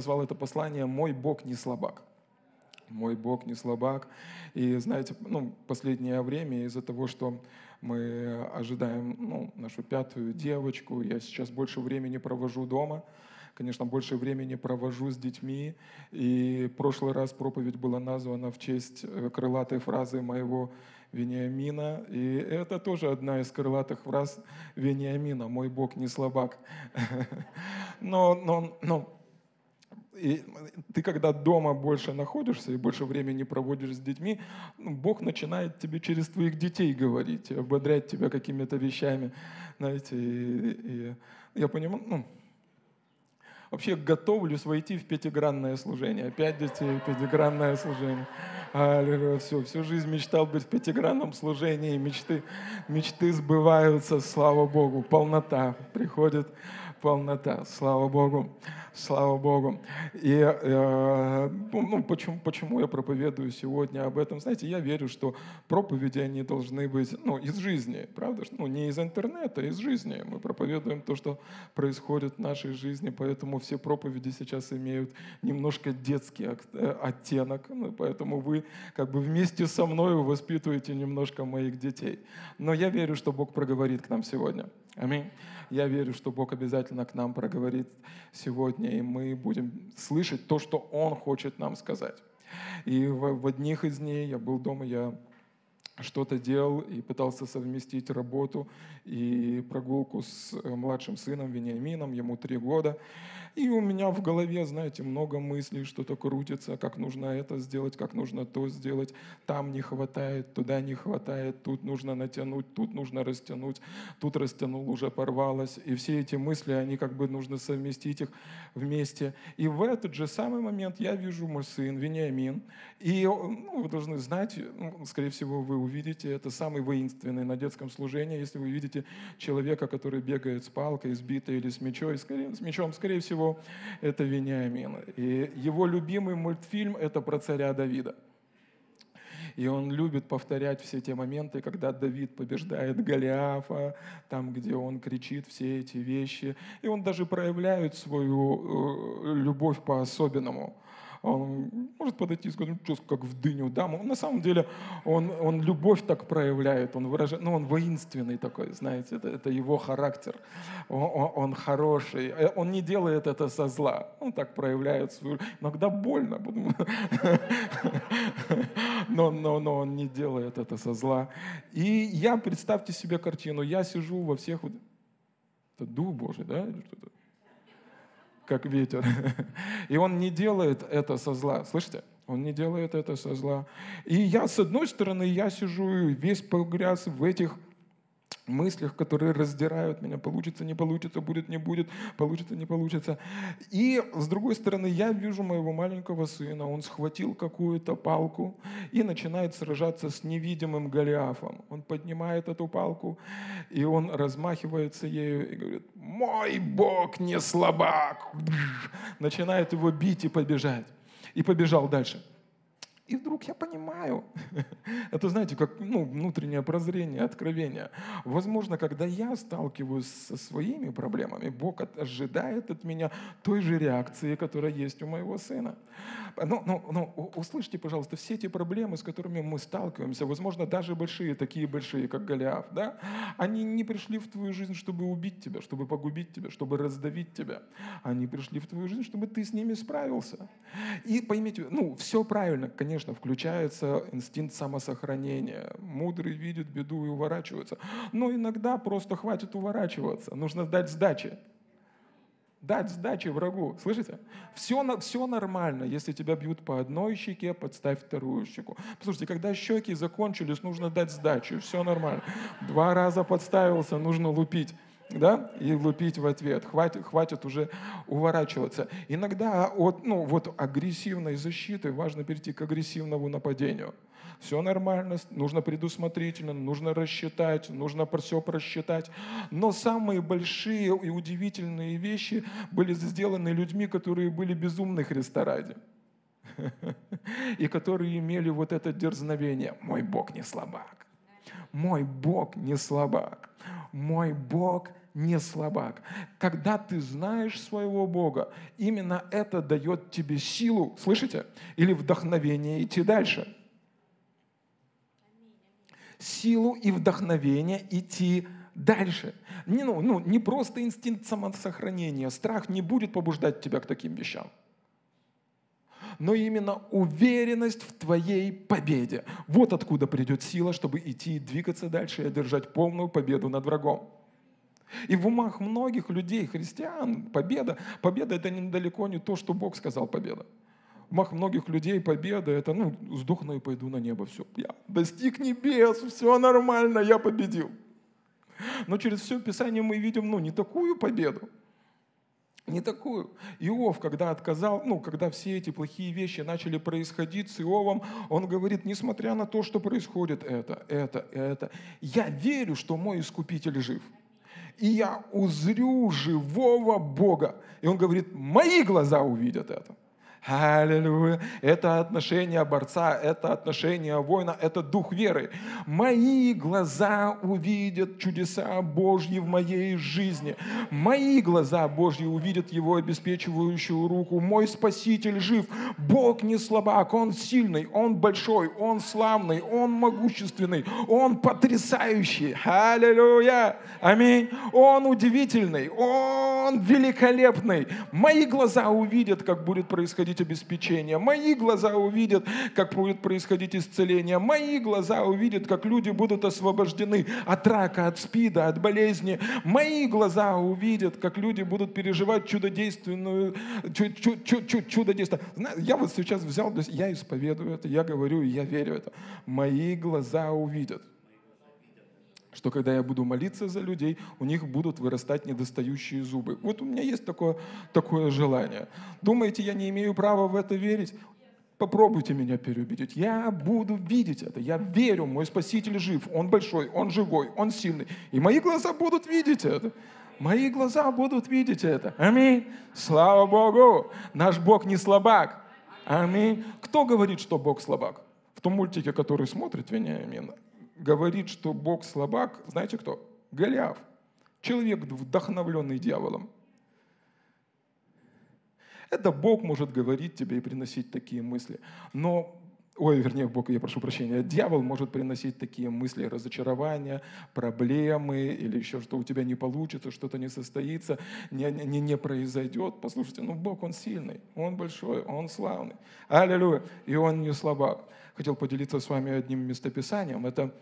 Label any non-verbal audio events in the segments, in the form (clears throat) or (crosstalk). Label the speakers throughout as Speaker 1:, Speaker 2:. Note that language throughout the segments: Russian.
Speaker 1: назвал это послание «Мой Бог не слабак». Мой Бог не слабак. И знаете, ну, последнее время из-за того, что мы ожидаем ну, нашу пятую девочку, я сейчас больше времени провожу дома, конечно, больше времени провожу с детьми. И в прошлый раз проповедь была названа в честь э, крылатой фразы моего Вениамина. И это тоже одна из крылатых фраз Вениамина. «Мой Бог не слабак». (laughs) Но, но, но и ты когда дома больше находишься и больше времени проводишь с детьми, ну, Бог начинает тебе через твоих детей говорить, ободрять тебя какими-то вещами, знаете, и, и я понимаю, ну, вообще готовлюсь войти в пятигранное служение. Пять детей, пятигранное служение. Аллилуйя, все, всю жизнь мечтал быть в пятигранном служении, мечты, мечты сбываются, слава Богу, полнота приходит, полнота, слава Богу. Слава Богу. И э, ну, почему, почему я проповедую сегодня об этом? Знаете, я верю, что проповеди, они должны быть ну, из жизни, правда? Ну, не из интернета, а из жизни. Мы проповедуем то, что происходит в нашей жизни, поэтому все проповеди сейчас имеют немножко детский э, оттенок, ну, поэтому вы как бы вместе со мной воспитываете немножко моих детей. Но я верю, что Бог проговорит к нам сегодня. Аминь. Я верю, что Бог обязательно к нам проговорит сегодня, и мы будем слышать то, что Он хочет нам сказать. И в, в одних из дней я был дома, я что-то делал и пытался совместить работу и прогулку с э, младшим сыном Вениамином, ему три года. И у меня в голове, знаете, много мыслей, что-то крутится, как нужно это сделать, как нужно то сделать. Там не хватает, туда не хватает, тут нужно натянуть, тут нужно растянуть, тут растянул, уже порвалось. И все эти мысли, они как бы нужно совместить их вместе. И в этот же самый момент я вижу мой сын Вениамин. И ну, вы должны знать, ну, скорее всего, вы увидите, это самый воинственный на детском служении, если вы видите человека, который бегает с палкой, сбитой или с мечом, скорее, с мечом, скорее всего, всего, это Вениамин. И его любимый мультфильм – это про царя Давида. И он любит повторять все те моменты, когда Давид побеждает Голиафа, там, где он кричит все эти вещи. И он даже проявляет свою э, любовь по-особенному может подойти и сказать, ну, что, как в дыню дам. Он, на самом деле он, он любовь так проявляет, он выражает, ну, он воинственный такой, знаете, это, это его характер. Он, он, он хороший, э, он не делает это со зла, он так проявляет свою... Иногда больно, (laughs) но, но, но он не делает это со зла. И я, представьте себе картину, я сижу во всех... Это Дух Божий, да? Что-то? Как ветер. И он не делает это со зла. Слышите? Он не делает это со зла. И я, с одной стороны, я сижу весь погряз в этих мыслях, которые раздирают меня. Получится, не получится, будет, не будет, получится, не получится. И с другой стороны, я вижу моего маленького сына. Он схватил какую-то палку и начинает сражаться с невидимым Голиафом. Он поднимает эту палку, и он размахивается ею и говорит, мой Бог не слабак. Начинает его бить и побежать. И побежал дальше. И вдруг я понимаю, (laughs) это, знаете, как ну, внутреннее прозрение, откровение. Возможно, когда я сталкиваюсь со своими проблемами, Бог ожидает от меня той же реакции, которая есть у моего сына. Ну, ну, ну, услышьте, пожалуйста, все эти проблемы, с которыми мы сталкиваемся, возможно, даже большие, такие большие, как Голиаф, да, они не пришли в твою жизнь, чтобы убить тебя, чтобы погубить тебя, чтобы раздавить тебя. Они пришли в твою жизнь, чтобы ты с ними справился. И поймите, ну, все правильно, конечно, конечно, включается инстинкт самосохранения. Мудрый видит беду и уворачивается. Но иногда просто хватит уворачиваться. Нужно дать сдачи. Дать сдачи врагу. Слышите? Все, все нормально. Если тебя бьют по одной щеке, подставь вторую щеку. Послушайте, когда щеки закончились, нужно дать сдачу. Все нормально. Два раза подставился, нужно лупить да, и лупить в ответ. Хватит, хватит уже уворачиваться. Иногда от ну, вот агрессивной защиты важно перейти к агрессивному нападению. Все нормально, нужно предусмотрительно, нужно рассчитать, нужно все просчитать. Но самые большие и удивительные вещи были сделаны людьми, которые были безумны Христа ради. (laughs) И которые имели вот это дерзновение. Мой Бог не слабак. Мой Бог не слабак. Мой Бог не слабак. Когда ты знаешь своего Бога, именно это дает тебе силу, слышите, или вдохновение идти дальше. Силу и вдохновение идти дальше. Не, ну, ну, не просто инстинкт самосохранения. Страх не будет побуждать тебя к таким вещам но именно уверенность в твоей победе. Вот откуда придет сила, чтобы идти и двигаться дальше и одержать полную победу над врагом. И в умах многих людей, христиан, победа, победа это недалеко не то, что Бог сказал победа. В умах многих людей победа это, ну, сдохну и пойду на небо, все, я достиг небес, все нормально, я победил. Но через все Писание мы видим, ну, не такую победу. Не такую. Иов, когда отказал, ну, когда все эти плохие вещи начали происходить с Иовом, он говорит, несмотря на то, что происходит это, это, это, я верю, что мой Искупитель жив и я узрю живого Бога. И он говорит, мои глаза увидят это. Аллилуйя. Это отношение борца, это отношение воина, это дух веры. Мои глаза увидят чудеса Божьи в моей жизни. Мои глаза Божьи увидят его обеспечивающую руку. Мой Спаситель жив. Бог не слабак, Он сильный, Он большой, Он славный, Он могущественный, Он потрясающий. Аллилуйя. Аминь. Он удивительный, Он великолепный. Мои глаза увидят, как будет происходить происходить обеспечение. Мои глаза увидят, как будет происходить исцеление. Мои глаза увидят, как люди будут освобождены от рака, от спида, от болезни. Мои глаза увидят, как люди будут переживать чудодейственную, чудодействие. Я вот сейчас взял, я исповедую это, я говорю, я верю это. Мои глаза увидят что когда я буду молиться за людей, у них будут вырастать недостающие зубы. Вот у меня есть такое, такое желание. Думаете, я не имею права в это верить? Попробуйте меня переубедить. Я буду видеть это. Я верю, мой Спаситель жив. Он большой, Он живой, Он сильный. И мои глаза будут видеть это. Мои глаза будут видеть это. Аминь. Слава Богу. Наш Бог не слабак. Аминь. Кто говорит, что Бог слабак? В том мультике, который смотрит Вениамин, говорит, что Бог слабак, знаете кто? Голиаф. Человек, вдохновленный дьяволом. Это Бог может говорить тебе и приносить такие мысли. Но ой, вернее, Бог, я прошу прощения, дьявол может приносить такие мысли, разочарования, проблемы или еще что у тебя не получится, что-то не состоится, не, не, не произойдет. Послушайте, ну Бог, Он сильный, Он большой, Он славный. Аллилуйя. И Он не слабак. Хотел поделиться с вами одним местописанием. Это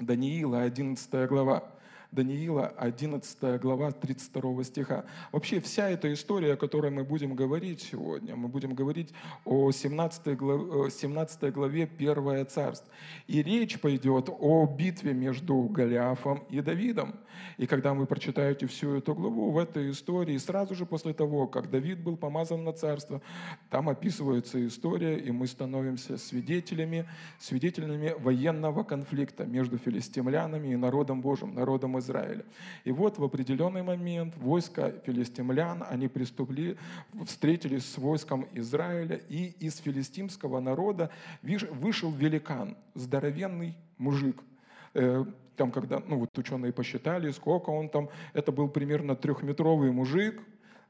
Speaker 1: Даниила, 11 глава. Даниила, 11 глава 32 стиха. Вообще вся эта история, о которой мы будем говорить сегодня, мы будем говорить о 17 главе, 17 главе 1 царств. И речь пойдет о битве между Голиафом и Давидом. И когда вы прочитаете всю эту главу, в этой истории, сразу же после того, как Давид был помазан на царство, там описывается история, и мы становимся свидетелями, свидетелями военного конфликта между филистимлянами и народом Божьим, народом Израиля. И вот в определенный момент войска филистимлян, они приступили, встретились с войском Израиля, и из филистимского народа вышел великан, здоровенный мужик, э, там, когда, ну, вот ученые посчитали, сколько он там, это был примерно трехметровый мужик,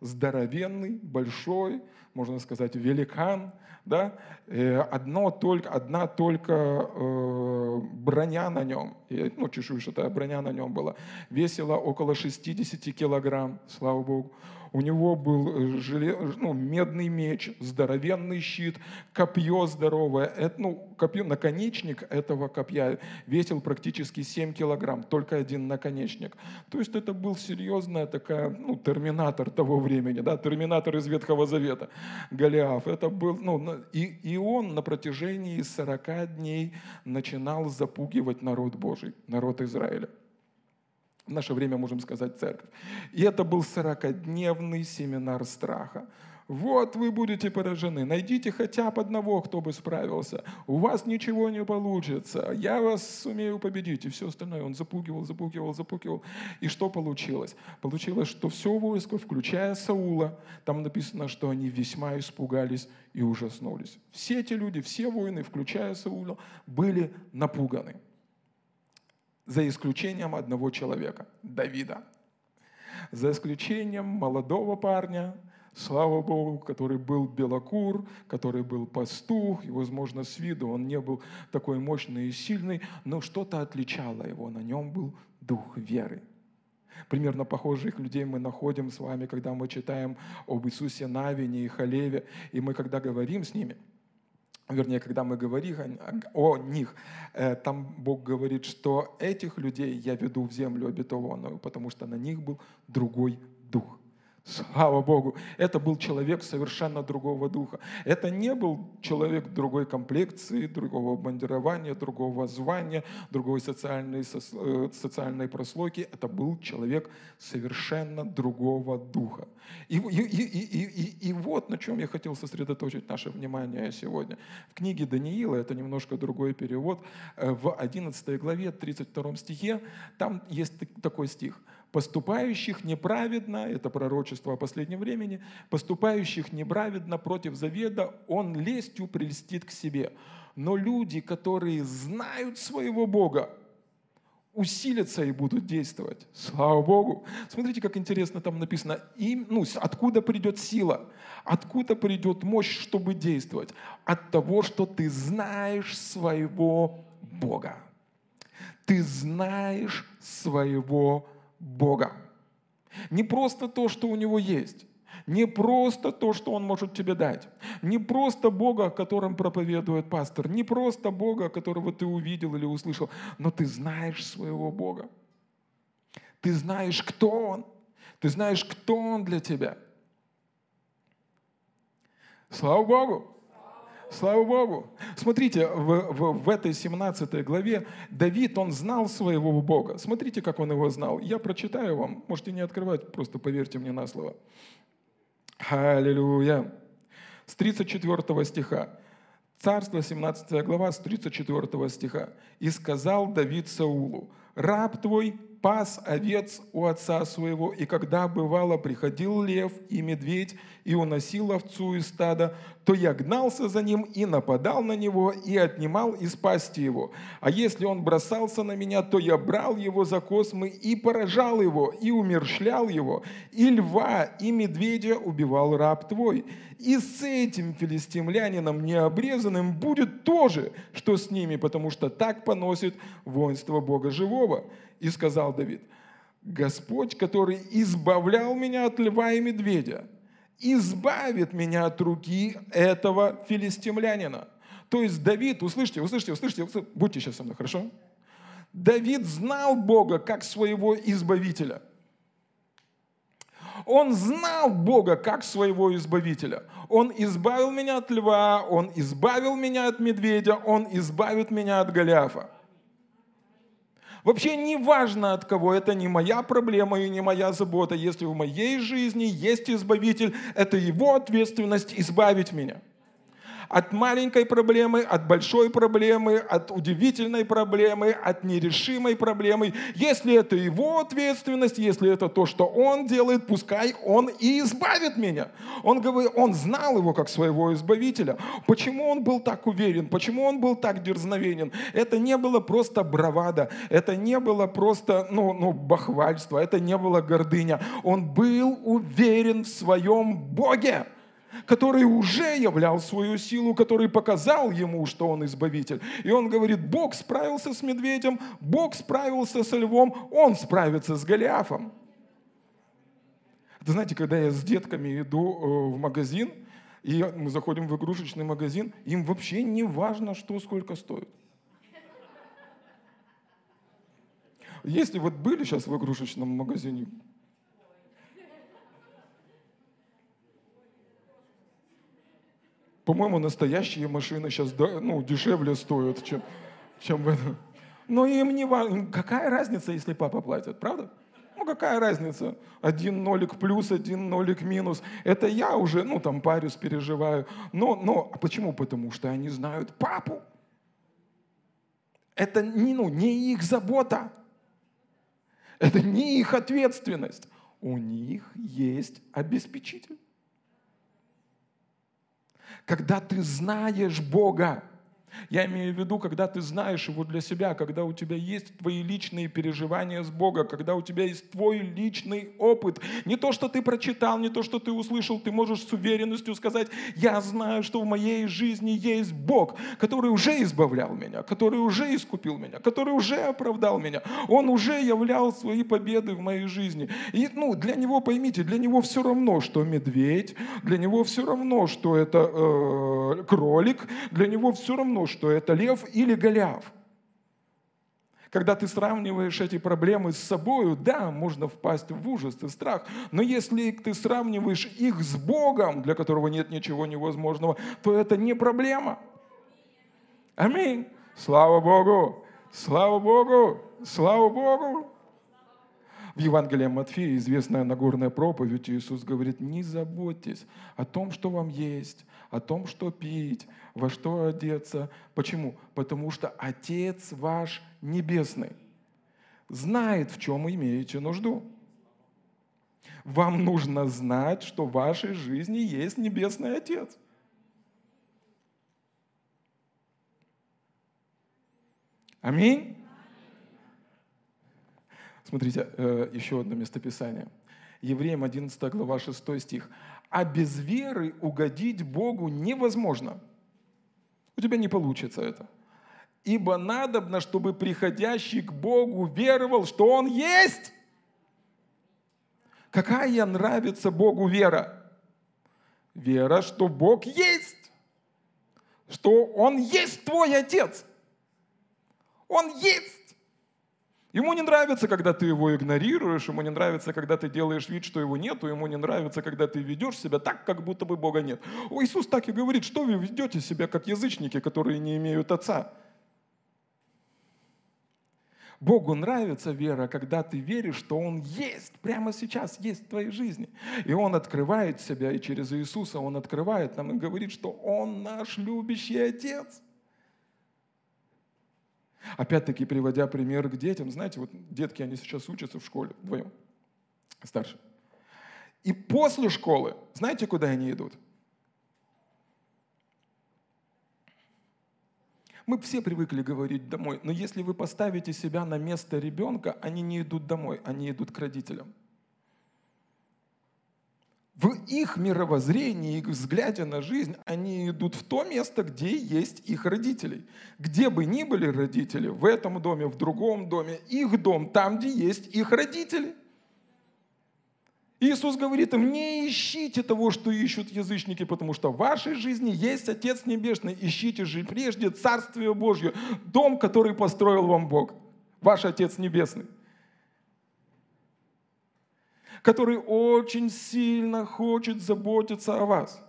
Speaker 1: здоровенный, большой, можно сказать, великан, да, э, одно только, одна только э, броня на нем, ну, чешуйчатая броня на нем была, весила около 60 килограмм, слава Богу у него был э, желе, ну, медный меч, здоровенный щит, копье здоровое. Это, ну, копье, наконечник этого копья весил практически 7 килограмм, только один наконечник. То есть это был серьезная такая, ну, терминатор того времени, да, терминатор из Ветхого Завета, Голиаф. Это был, ну, и, и он на протяжении 40 дней начинал запугивать народ Божий, народ Израиля в наше время можем сказать церковь. И это был 40-дневный семинар страха. Вот вы будете поражены. Найдите хотя бы одного, кто бы справился. У вас ничего не получится. Я вас сумею победить. И все остальное. Он запугивал, запугивал, запугивал. И что получилось? Получилось, что все войско, включая Саула, там написано, что они весьма испугались и ужаснулись. Все эти люди, все воины, включая Саула, были напуганы за исключением одного человека – Давида. За исключением молодого парня, слава Богу, который был белокур, который был пастух, и, возможно, с виду он не был такой мощный и сильный, но что-то отличало его, на нем был дух веры. Примерно похожих людей мы находим с вами, когда мы читаем об Иисусе Навине и Халеве, и мы, когда говорим с ними, вернее, когда мы говорим о, них, э, там Бог говорит, что этих людей я веду в землю обетованную, потому что на них был другой дух. Слава Богу, это был человек совершенно другого духа. Это не был человек другой комплекции, другого бандирования, другого звания, другой социальной, э, социальной прослойки. Это был человек совершенно другого духа. И, и, и, и, и, и вот на чем я хотел сосредоточить наше внимание сегодня. В книге Даниила, это немножко другой перевод, э, в 11 главе, 32 стихе, там есть такой стих – поступающих неправедно, это пророчество о последнем времени, поступающих неправедно против заведа, он лестью прельстит к себе. Но люди, которые знают своего Бога, усилятся и будут действовать. Слава Богу. Смотрите, как интересно там написано. Им, ну, откуда придет сила? Откуда придет мощь, чтобы действовать? От того, что ты знаешь своего Бога. Ты знаешь своего Бога. Не просто то, что у Него есть. Не просто то, что Он может тебе дать. Не просто Бога, о котором проповедует пастор. Не просто Бога, которого ты увидел или услышал. Но ты знаешь своего Бога. Ты знаешь, кто Он. Ты знаешь, кто Он для тебя. Слава Богу! Слава Богу. Смотрите, в, в, в этой 17 главе Давид, он знал своего Бога. Смотрите, как он его знал. Я прочитаю вам, можете не открывать, просто поверьте мне на слово. Аллилуйя. С 34 стиха. Царство, 17 глава, с 34 стиха. «И сказал Давид Саулу, раб твой пас овец у отца своего, и когда, бывало, приходил лев и медведь, и уносил овцу из стада, то я гнался за ним и нападал на него, и отнимал из пасти его. А если он бросался на меня, то я брал его за космы и поражал его, и умершлял его, и льва, и медведя убивал раб твой. И с этим филистимлянином необрезанным будет то же, что с ними, потому что так поносит воинство Бога живого. И сказал Давид, Господь, который избавлял меня от льва и медведя, избавит меня от руки этого филистимлянина. То есть Давид, услышьте, услышьте, услышьте, услышьте будьте сейчас со мной, хорошо? Давид знал Бога как своего избавителя. Он знал Бога как своего избавителя. Он избавил меня от льва, он избавил меня от медведя, он избавит меня от Голиафа. Вообще не важно от кого, это не моя проблема и не моя забота. Если в моей жизни есть Избавитель, это Его ответственность избавить меня от маленькой проблемы, от большой проблемы, от удивительной проблемы, от нерешимой проблемы. Если это его ответственность, если это то, что он делает, пускай он и избавит меня. Он, говорит, он знал его как своего избавителя. Почему он был так уверен? Почему он был так дерзновенен? Это не было просто бравада, это не было просто ну, ну, бахвальство, это не было гордыня. Он был уверен в своем Боге который уже являл свою силу, который показал ему, что он избавитель. И он говорит, Бог справился с медведем, Бог справился со львом, он справится с Голиафом. Это знаете, когда я с детками иду э, в магазин, и мы заходим в игрушечный магазин, им вообще не важно, что сколько стоит. Если вот были сейчас в игрушечном магазине, По-моему, настоящие машины сейчас ну, дешевле стоят, чем, чем в этом. Но им не важно. Какая разница, если папа платит, правда? Ну, какая разница? Один нолик плюс, один нолик минус. Это я уже, ну, там, парюсь, переживаю. Но, но а почему? Потому что они знают папу. Это не, ну, не их забота. Это не их ответственность. У них есть обеспечитель когда ты знаешь Бога, Я имею в виду, когда ты знаешь его для себя, когда у тебя есть твои личные переживания с Богом, когда у тебя есть твой личный опыт. Не то, что ты прочитал, не то, что ты услышал, ты можешь с уверенностью сказать, я знаю, что в моей жизни есть Бог, который уже избавлял меня, который уже искупил меня, который уже оправдал меня. Он уже являл свои победы в моей жизни. И ну, для него, поймите, для него все равно, что медведь, для него все равно, что это э, кролик, для него все равно, что это лев или Голиаф. Когда ты сравниваешь эти проблемы с собой, да, можно впасть в ужас и страх, но если ты сравниваешь их с Богом, для которого нет ничего невозможного, то это не проблема. Аминь. Слава Богу! Слава Богу! Слава Богу! В Евангелии Матфея известная Нагорная проповедь, Иисус говорит, не заботьтесь о том, что вам есть, о том, что пить, во что одеться. Почему? Потому что Отец ваш Небесный знает, в чем имеете нужду. Вам нужно знать, что в вашей жизни есть Небесный Отец. Аминь. Смотрите, э, еще одно местописание. Евреям 11 глава 6 стих. «А без веры угодить Богу невозможно». У тебя не получится это. «Ибо надобно, чтобы приходящий к Богу веровал, что Он есть». Какая нравится Богу вера? Вера, что Бог есть. Что Он есть твой Отец. Он есть. Ему не нравится, когда ты его игнорируешь, ему не нравится, когда ты делаешь вид, что его нету, ему не нравится, когда ты ведешь себя так, как будто бы Бога нет. О, Иисус так и говорит, что вы ведете себя как язычники, которые не имеют Отца. Богу нравится вера, когда ты веришь, что Он есть, прямо сейчас есть в твоей жизни. И Он открывает себя, и через Иисуса Он открывает нам и говорит, что Он наш любящий Отец. Опять-таки, приводя пример к детям, знаете, вот детки, они сейчас учатся в школе вдвоем, старше. И после школы, знаете, куда они идут? Мы все привыкли говорить домой, но если вы поставите себя на место ребенка, они не идут домой, они идут к родителям в их мировоззрении, их взгляде на жизнь, они идут в то место, где есть их родители. Где бы ни были родители, в этом доме, в другом доме, их дом, там, где есть их родители. Иисус говорит им, не ищите того, что ищут язычники, потому что в вашей жизни есть Отец Небесный. Ищите же прежде Царствие Божье, дом, который построил вам Бог, ваш Отец Небесный который очень сильно хочет заботиться о вас.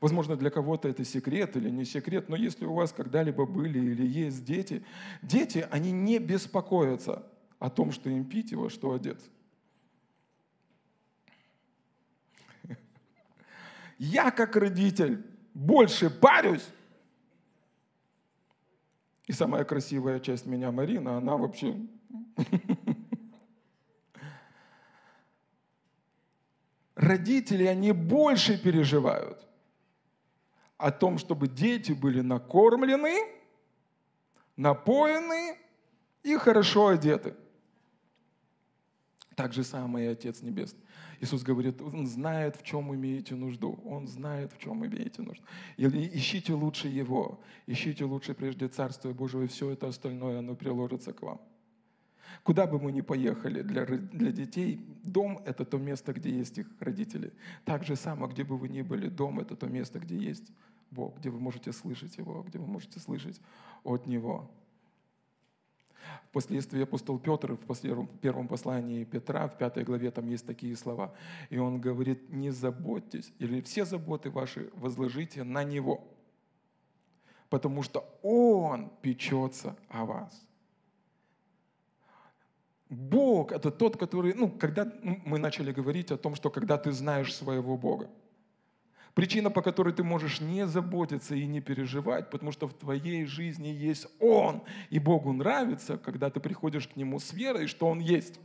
Speaker 1: Возможно, для кого-то это секрет или не секрет, но если у вас когда-либо были или есть дети, дети, они не беспокоятся о том, что им пить и во что одеться. (laughs) Я, как родитель, больше парюсь. И самая красивая часть меня, Марина, она вообще (laughs) родители, они больше переживают о том, чтобы дети были накормлены, напоены и хорошо одеты. Так же самое и Отец Небесный. Иисус говорит, Он знает, в чем имеете нужду. Он знает, в чем имеете нужду. Или ищите лучше Его. Ищите лучше прежде Царство Божие, и все это остальное, оно приложится к вам. Куда бы мы ни поехали для, для детей, дом – это то место, где есть их родители. Так же само, где бы вы ни были, дом – это то место, где есть Бог, где вы можете слышать Его, где вы можете слышать от Него. Впоследствии апостол Петр в первом послании Петра, в пятой главе, там есть такие слова. И он говорит, не заботьтесь, или все заботы ваши возложите на Него, потому что Он печется о вас. Бог – это тот, который, ну, когда ну, мы начали говорить о том, что когда ты знаешь своего Бога, причина, по которой ты можешь не заботиться и не переживать, потому что в твоей жизни есть Он, и Богу нравится, когда ты приходишь к Нему с верой, что Он есть.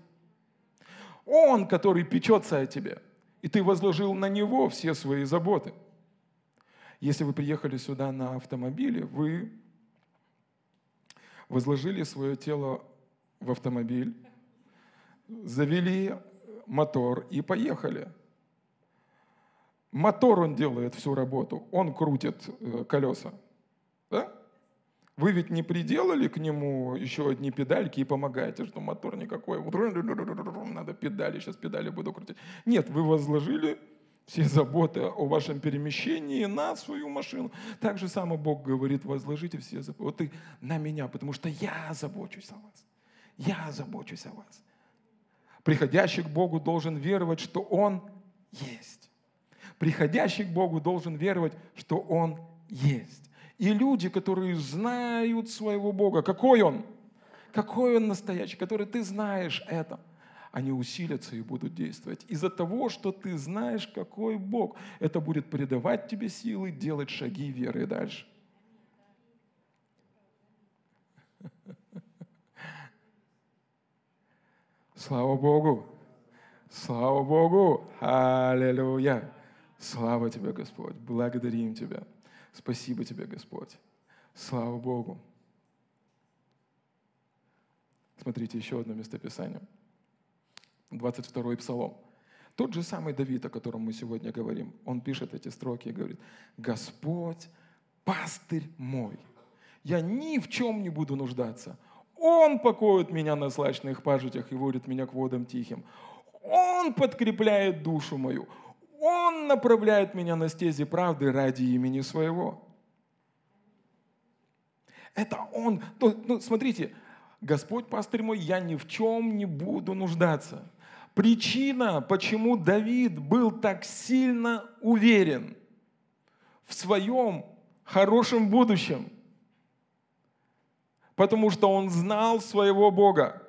Speaker 1: Он, который печется о тебе, и ты возложил на Него все свои заботы. Если вы приехали сюда на автомобиле, вы возложили свое тело в автомобиль, завели мотор и поехали. Мотор он делает всю работу, он крутит э, колеса. Да? Вы ведь не приделали к нему еще одни педальки и помогаете, что мотор никакой, надо педали, сейчас педали буду крутить. Нет, вы возложили все заботы о вашем перемещении на свою машину. Так же само Бог говорит, возложите все заботы на меня, потому что я забочусь о вас. Я забочусь о вас. Приходящий к Богу должен веровать, что Он есть. Приходящий к Богу должен веровать, что Он есть. И люди, которые знают своего Бога, какой Он, какой Он настоящий, который ты знаешь это – они усилятся и будут действовать. Из-за того, что ты знаешь, какой Бог, это будет придавать тебе силы делать шаги веры дальше. Слава Богу! Слава Богу! Аллилуйя! Слава Тебе, Господь! Благодарим Тебя! Спасибо Тебе, Господь! Слава Богу! Смотрите, еще одно местописание – 22 псалом. Тот же самый Давид, о котором мы сегодня говорим, он пишет эти строки и говорит, «Господь, пастырь мой, я ни в чем не буду нуждаться. Он покоит меня на слачных пажитях и водит меня к водам тихим. Он подкрепляет душу мою. Он направляет меня на стези правды ради имени своего». Это Он. Ну, ну, смотрите, Господь, пастырь мой, я ни в чем не буду нуждаться. Причина, почему Давид был так сильно уверен в своем хорошем будущем, потому что он знал своего Бога.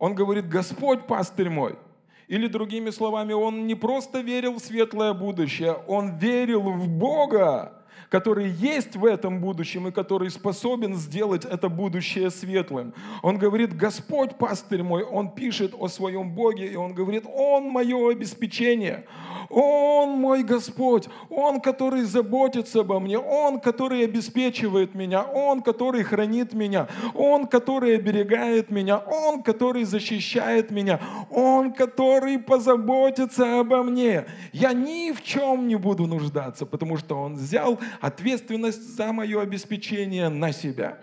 Speaker 1: Он говорит, Господь пастырь мой. Или другими словами, он не просто верил в светлое будущее, он верил в Бога, который есть в этом будущем и который способен сделать это будущее светлым. Он говорит, Господь пастырь мой, он пишет о своем Боге, и он говорит, Он мое обеспечение, Он мой Господь, Он, который заботится обо мне, Он, который обеспечивает меня, Он, который хранит меня, Он, который оберегает меня, Он, который защищает меня, Он, который позаботится обо мне. Я ни в чем не буду нуждаться, потому что Он взял ответственность за мое обеспечение на себя.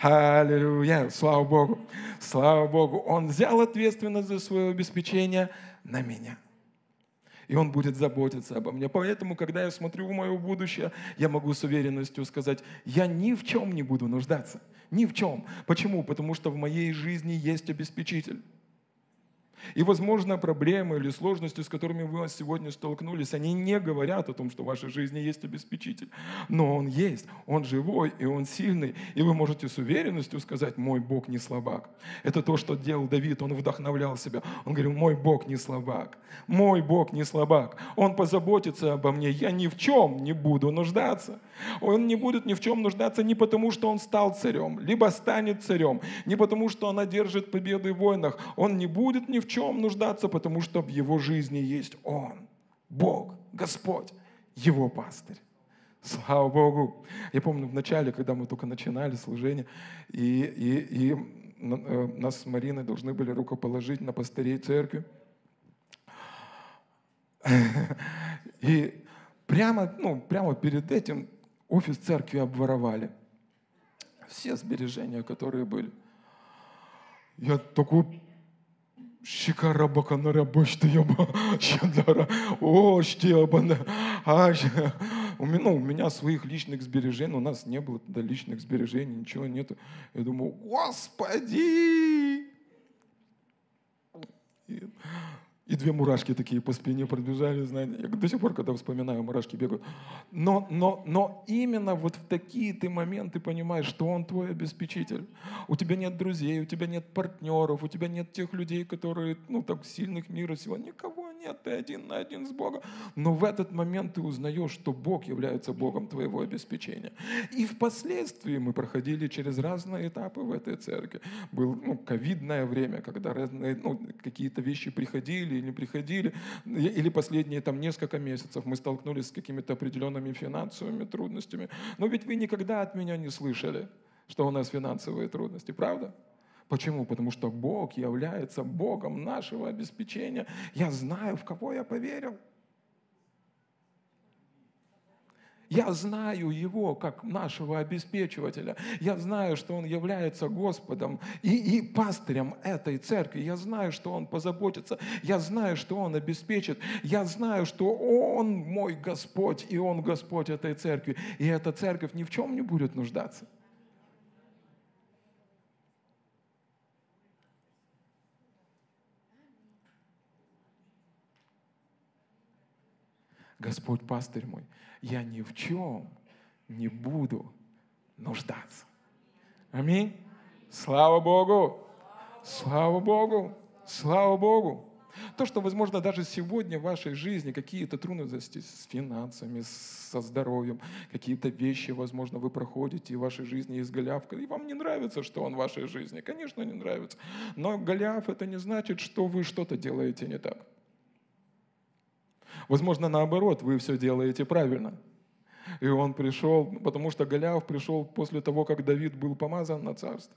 Speaker 1: Аллилуйя, слава Богу, слава Богу. Он взял ответственность за свое обеспечение на меня. И Он будет заботиться обо мне. Поэтому, когда я смотрю в мое будущее, я могу с уверенностью сказать, я ни в чем не буду нуждаться. Ни в чем. Почему? Потому что в моей жизни есть обеспечитель. И, возможно, проблемы или сложности, с которыми вы сегодня столкнулись, они не говорят о том, что в вашей жизни есть обеспечитель. Но он есть, он живой и он сильный. И вы можете с уверенностью сказать, мой Бог не слабак. Это то, что делал Давид, он вдохновлял себя. Он говорил, мой Бог не слабак, мой Бог не слабак. Он позаботится обо мне, я ни в чем не буду нуждаться. Он не будет ни в чем нуждаться не потому, что он стал царем, либо станет царем, не потому, что он одержит победы в войнах. Он не будет ни в чем нуждаться, потому что в его жизни есть Он, Бог, Господь, его пастырь. Слава Богу. Я помню в начале, когда мы только начинали служение, и, и, и э, нас с Мариной должны были рукоположить на пастырей церкви. (laughs) И прямо, ну, прямо перед этим офис церкви обворовали. Все сбережения, которые были. Я такой Шикарабака на рабочте яба, (laughs) щадара, о, штебана, а, у меня, ну, у меня своих личных сбережений, у нас не было тогда личных сбережений, ничего нету. Я думаю, Господи! И две мурашки такие по спине пробежали, знаете. Я до сих пор, когда вспоминаю, мурашки бегают. Но, но, но именно вот в такие ты моменты понимаешь, что Он твой обеспечитель. У тебя нет друзей, у тебя нет партнеров, у тебя нет тех людей, которые, ну, так сильных мира сего. Никого нет, ты один на один с Богом. Но в этот момент ты узнаешь, что Бог является Богом твоего обеспечения. И впоследствии мы проходили через разные этапы в этой церкви. Было ну, ковидное время, когда разные, ну, какие-то вещи приходили, или приходили, или последние там несколько месяцев мы столкнулись с какими-то определенными финансовыми трудностями. Но ведь вы никогда от меня не слышали, что у нас финансовые трудности, правда? Почему? Потому что Бог является Богом нашего обеспечения. Я знаю, в кого я поверил. Я знаю Его как нашего обеспечивателя. Я знаю, что Он является Господом и, и пастырем этой церкви. Я знаю, что Он позаботится. Я знаю, что Он обеспечит. Я знаю, что Он мой Господь, и Он Господь этой церкви. И эта церковь ни в чем не будет нуждаться. Господь пастырь мой, я ни в чем не буду нуждаться. Аминь. Слава Богу! Слава Богу! Слава Богу! То, что, возможно, даже сегодня в вашей жизни какие-то трудности с финансами, со здоровьем, какие-то вещи, возможно, вы проходите, в вашей жизни есть Голиаф, и вам не нравится, что он в вашей жизни. Конечно, не нравится. Но Голиаф это не значит, что вы что-то делаете не так. Возможно, наоборот, вы все делаете правильно. И он пришел, потому что Голиаф пришел после того, как Давид был помазан на царство.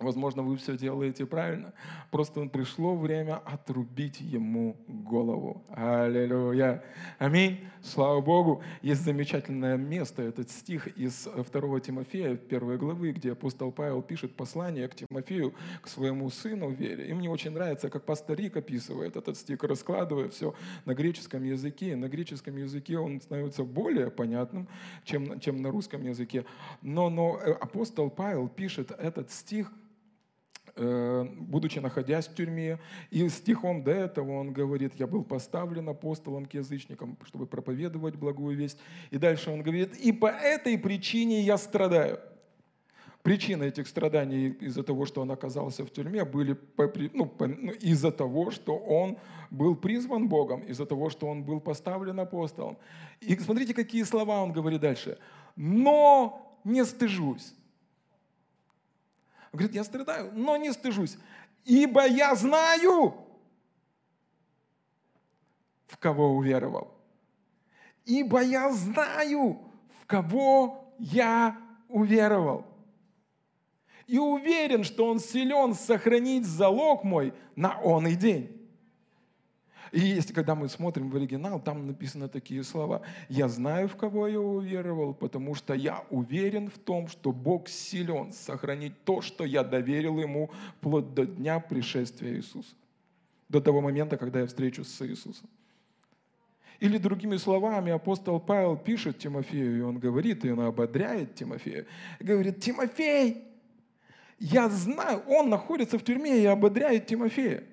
Speaker 1: Возможно, вы все делаете правильно. Просто пришло время отрубить ему голову. Аллилуйя. Аминь. Слава Богу. Есть замечательное место, этот стих из 2 Тимофея, первой главы, где апостол Павел пишет послание к Тимофею, к своему сыну в вере. И мне очень нравится, как пастор Рик описывает этот стих, раскладывая все на греческом языке. На греческом языке он становится более понятным, чем, чем на русском языке. Но, но э, апостол Павел пишет этот стих будучи находясь в тюрьме. И стихом до этого он говорит, я был поставлен апостолом к язычникам, чтобы проповедовать благую весть. И дальше он говорит, и по этой причине я страдаю. Причины этих страданий из-за того, что он оказался в тюрьме, были ну, ну, из-за того, что он был призван Богом, из-за того, что он был поставлен апостолом. И смотрите, какие слова он говорит дальше. «Но не стыжусь». Он говорит, я страдаю, но не стыжусь, ибо я знаю, в кого уверовал. Ибо я знаю, в кого я уверовал. И уверен, что он силен сохранить залог мой на он и день. И если когда мы смотрим в оригинал, там написаны такие слова. «Я знаю, в кого я уверовал, потому что я уверен в том, что Бог силен сохранить то, что я доверил Ему вплоть до дня пришествия Иисуса». До того момента, когда я встречусь с Иисусом. Или другими словами, апостол Павел пишет Тимофею, и он говорит, и он ободряет Тимофея, говорит, Тимофей, я знаю, он находится в тюрьме и ободряет Тимофея.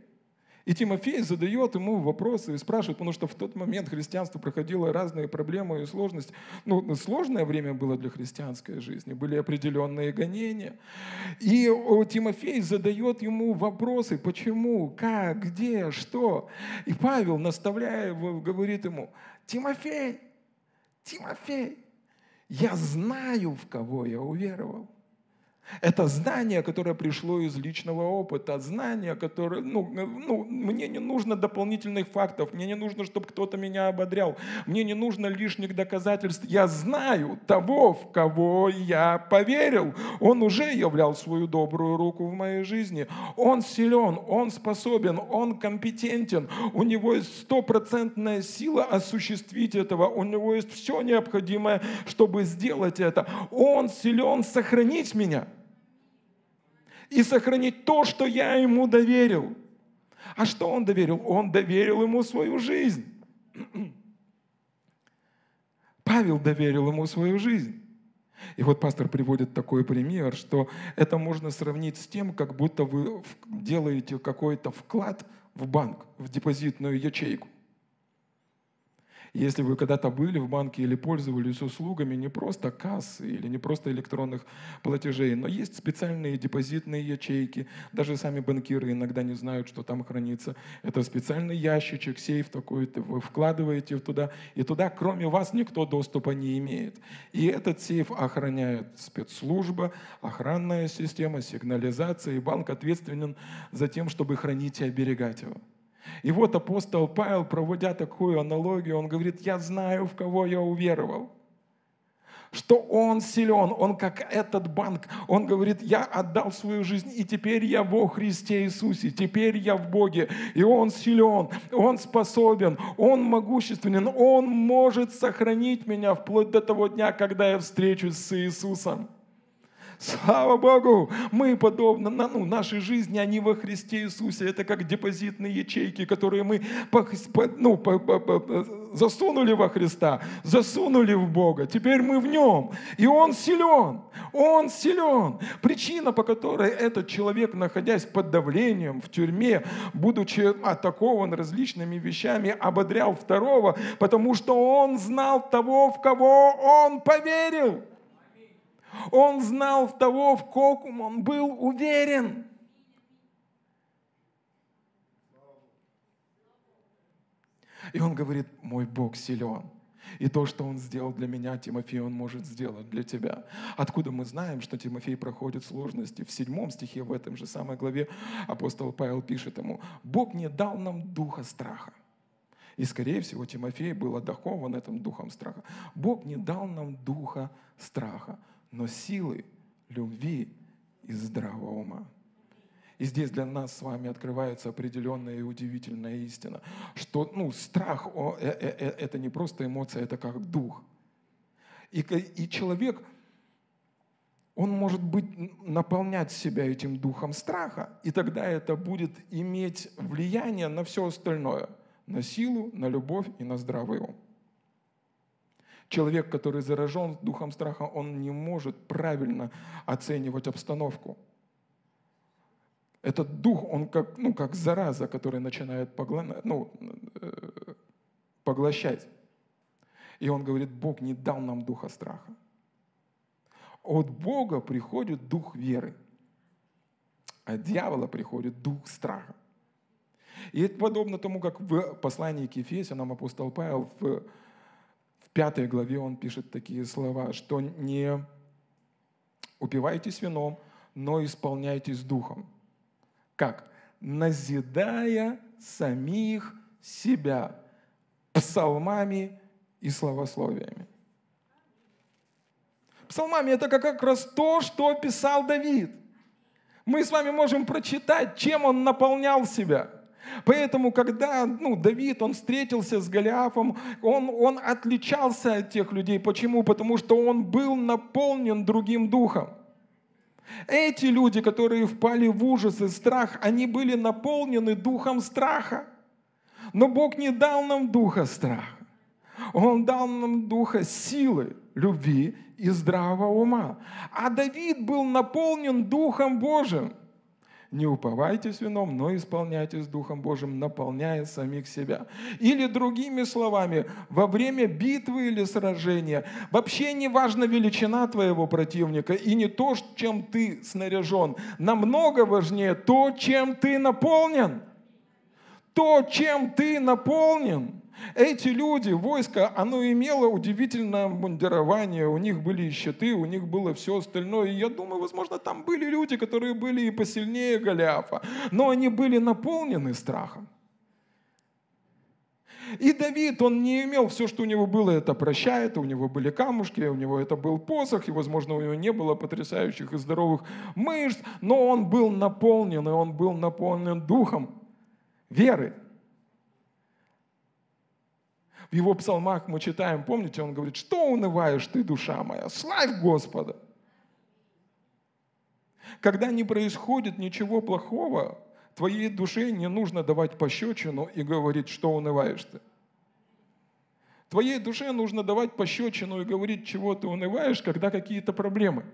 Speaker 1: И Тимофей задает ему вопросы и спрашивает, потому что в тот момент христианство проходило разные проблемы и сложности. Ну, сложное время было для христианской жизни, были определенные гонения. И Тимофей задает ему вопросы, почему, как, где, что. И Павел, наставляя его, говорит ему, Тимофей, Тимофей, я знаю, в кого я уверовал. Это знание, которое пришло из личного опыта, знание, которое, ну, ну, мне не нужно дополнительных фактов, мне не нужно, чтобы кто-то меня ободрял, мне не нужно лишних доказательств. Я знаю того, в кого я поверил. Он уже являл свою добрую руку в моей жизни. Он силен, он способен, он компетентен. У него есть стопроцентная сила осуществить этого. У него есть все необходимое, чтобы сделать это. Он силен сохранить меня и сохранить то, что я ему доверил. А что он доверил? Он доверил ему свою жизнь. (clears throat) Павел доверил ему свою жизнь. И вот пастор приводит такой пример, что это можно сравнить с тем, как будто вы делаете какой-то вклад в банк, в депозитную ячейку. Если вы когда-то были в банке или пользовались услугами не просто кассы или не просто электронных платежей, но есть специальные депозитные ячейки. Даже сами банкиры иногда не знают, что там хранится. Это специальный ящичек, сейф такой, вы вкладываете туда, и туда кроме вас никто доступа не имеет. И этот сейф охраняет спецслужба, охранная система, сигнализация, и банк ответственен за тем, чтобы хранить и оберегать его. И вот апостол Павел, проводя такую аналогию, он говорит, я знаю, в кого я уверовал что он силен, он как этот банк. Он говорит, я отдал свою жизнь, и теперь я во Христе Иисусе, теперь я в Боге, и он силен, он способен, он могущественен, он может сохранить меня вплоть до того дня, когда я встречусь с Иисусом. Слава Богу! Мы подобно, ну, нашей жизни, они во Христе Иисусе. Это как депозитные ячейки, которые мы ну, засунули во Христа, засунули в Бога. Теперь мы в Нем. И Он силен. Он силен. Причина, по которой этот человек, находясь под давлением в тюрьме, будучи атакован различными вещами, ободрял второго, потому что он знал того, в кого он поверил. Он знал в того, в ком он был уверен. И он говорит, мой Бог силен. И то, что он сделал для меня, Тимофей, он может сделать для тебя. Откуда мы знаем, что Тимофей проходит сложности? В седьмом стихе, в этом же самой главе, апостол Павел пишет ему, Бог не дал нам духа страха. И, скорее всего, Тимофей был отдакован этим духом страха. Бог не дал нам духа страха, но силы, любви и здравого ума. И здесь для нас с вами открывается определенная и удивительная истина, что ну, страх о, э, э, э, это не просто эмоция, это как дух. И, и человек, он может быть, наполнять себя этим духом страха, и тогда это будет иметь влияние на все остальное, на силу, на любовь и на здравый ум. Человек, который заражен духом страха, он не может правильно оценивать обстановку. Этот дух, он как, ну, как зараза, которая начинает погла... ну, э, поглощать. И он говорит, Бог не дал нам духа страха. От Бога приходит дух веры. От дьявола приходит дух страха. И это подобно тому, как в послании к Ефесянам апостол Павел в пятой главе он пишет такие слова, что не упивайтесь вином, но исполняйтесь духом. Как? Назидая самих себя псалмами и словословиями. Псалмами это как раз то, что писал Давид. Мы с вами можем прочитать, чем он наполнял себя – Поэтому, когда ну, Давид, он встретился с Голиафом, он, он отличался от тех людей. Почему? Потому что он был наполнен другим духом. Эти люди, которые впали в ужас и страх, они были наполнены духом страха. Но Бог не дал нам духа страха. Он дал нам духа силы, любви и здравого ума. А Давид был наполнен Духом Божиим – не уповайтесь вином, но исполняйтесь Духом Божьим, наполняя самих себя. Или другими словами, во время битвы или сражения вообще не важна величина твоего противника и не то, чем ты снаряжен. Намного важнее то, чем ты наполнен. То, чем ты наполнен. Эти люди, войско, оно имело удивительное мундирование, у них были щиты, у них было все остальное. И я думаю, возможно, там были люди, которые были и посильнее Голиафа, но они были наполнены страхом. И Давид, он не имел все, что у него было, это прощает, у него были камушки, у него это был посох, и, возможно, у него не было потрясающих и здоровых мышц, но он был наполнен, и он был наполнен духом веры. В его псалмах мы читаем, помните, он говорит, что унываешь ты, душа моя, славь Господа. Когда не происходит ничего плохого, твоей душе не нужно давать пощечину и говорить, что унываешь ты. Твоей душе нужно давать пощечину и говорить, чего ты унываешь, когда какие-то проблемы.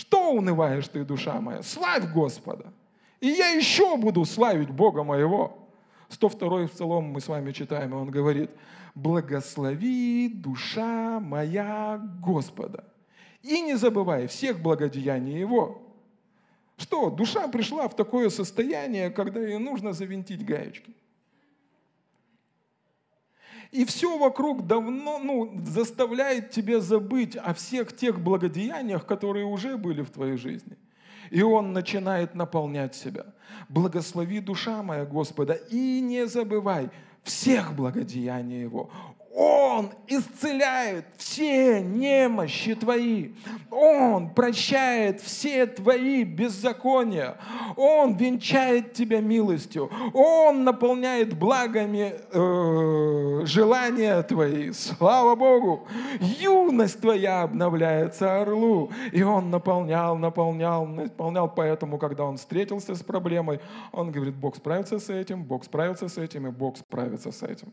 Speaker 1: Что унываешь ты, душа моя? Славь Господа. И я еще буду славить Бога моего. 102 псалом мы с вами читаем, и он говорит, «Благослови душа моя Господа, и не забывай всех благодеяний Его». Что, душа пришла в такое состояние, когда ей нужно завинтить гаечки. И все вокруг давно ну, заставляет тебя забыть о всех тех благодеяниях, которые уже были в твоей жизни. И он начинает наполнять себя. Благослови душа моя Господа и не забывай всех благодеяний Его. Он исцеляет все немощи твои. Он прощает все твои беззакония. Он венчает тебя милостью. Он наполняет благами э, желания твои. Слава Богу! Юность твоя обновляется орлу. И он наполнял, наполнял, наполнял. Поэтому, когда он встретился с проблемой, он говорит, Бог справится с этим, Бог справится с этим, и Бог справится с этим.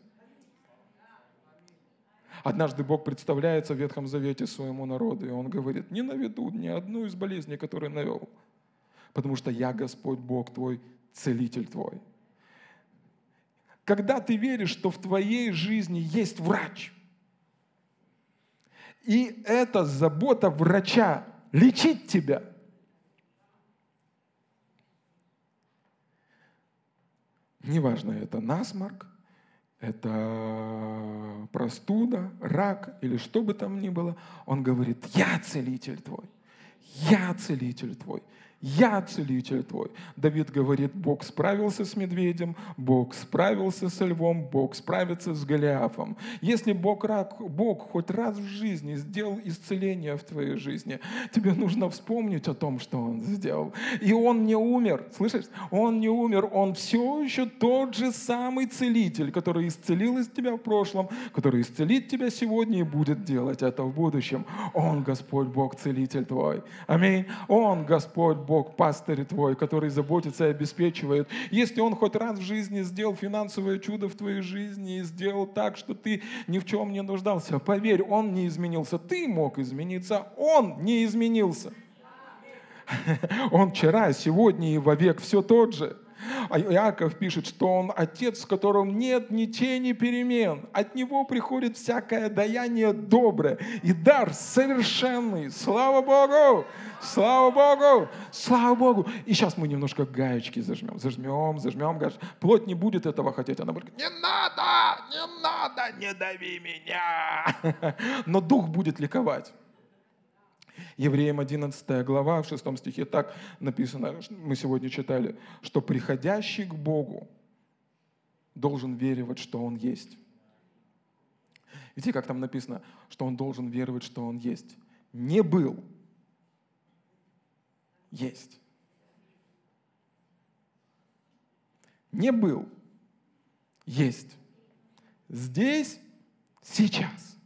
Speaker 1: Однажды Бог представляется в Ветхом Завете своему народу, и Он говорит, не наведу ни одну из болезней, которые навел, потому что я Господь Бог твой, целитель твой. Когда ты веришь, что в твоей жизни есть врач, и это забота врача лечить тебя, неважно, это насморк, это простуда, рак или что бы там ни было, он говорит, я целитель твой, я целитель твой, я целитель твой. Давид говорит, Бог справился с медведем, Бог справился со львом, Бог справится с Голиафом. Если Бог, Бог хоть раз в жизни сделал исцеление в твоей жизни, тебе нужно вспомнить о том, что Он сделал. И Он не умер, слышишь? Он не умер, Он все еще тот же самый целитель, который исцелил из тебя в прошлом, который исцелит тебя сегодня и будет делать это в будущем. Он Господь Бог, целитель твой. Аминь. Он Господь Бог, пастырь твой, который заботится и обеспечивает. Если Он хоть раз в жизни сделал финансовое чудо в твоей жизни и сделал так, что ты ни в чем не нуждался, поверь, Он не изменился. Ты мог измениться, Он не изменился. (laughs) Он вчера, сегодня и вовек все тот же. А Иаков пишет, что он отец, в котором нет ни тени перемен. От него приходит всякое даяние доброе и дар совершенный. Слава Богу! Слава Богу! Слава Богу! И сейчас мы немножко гаечки зажмем. Зажмем, зажмем гаечки. Плоть не будет этого хотеть. Она будет не надо, не надо, не дави меня. (laughs) Но дух будет ликовать. Евреям 11 глава, в 6 стихе так написано, мы сегодня читали, что приходящий к Богу должен веровать, что Он есть. Видите, как там написано, что он должен веровать, что он есть. Не был, есть. Не был, есть. Здесь, сейчас.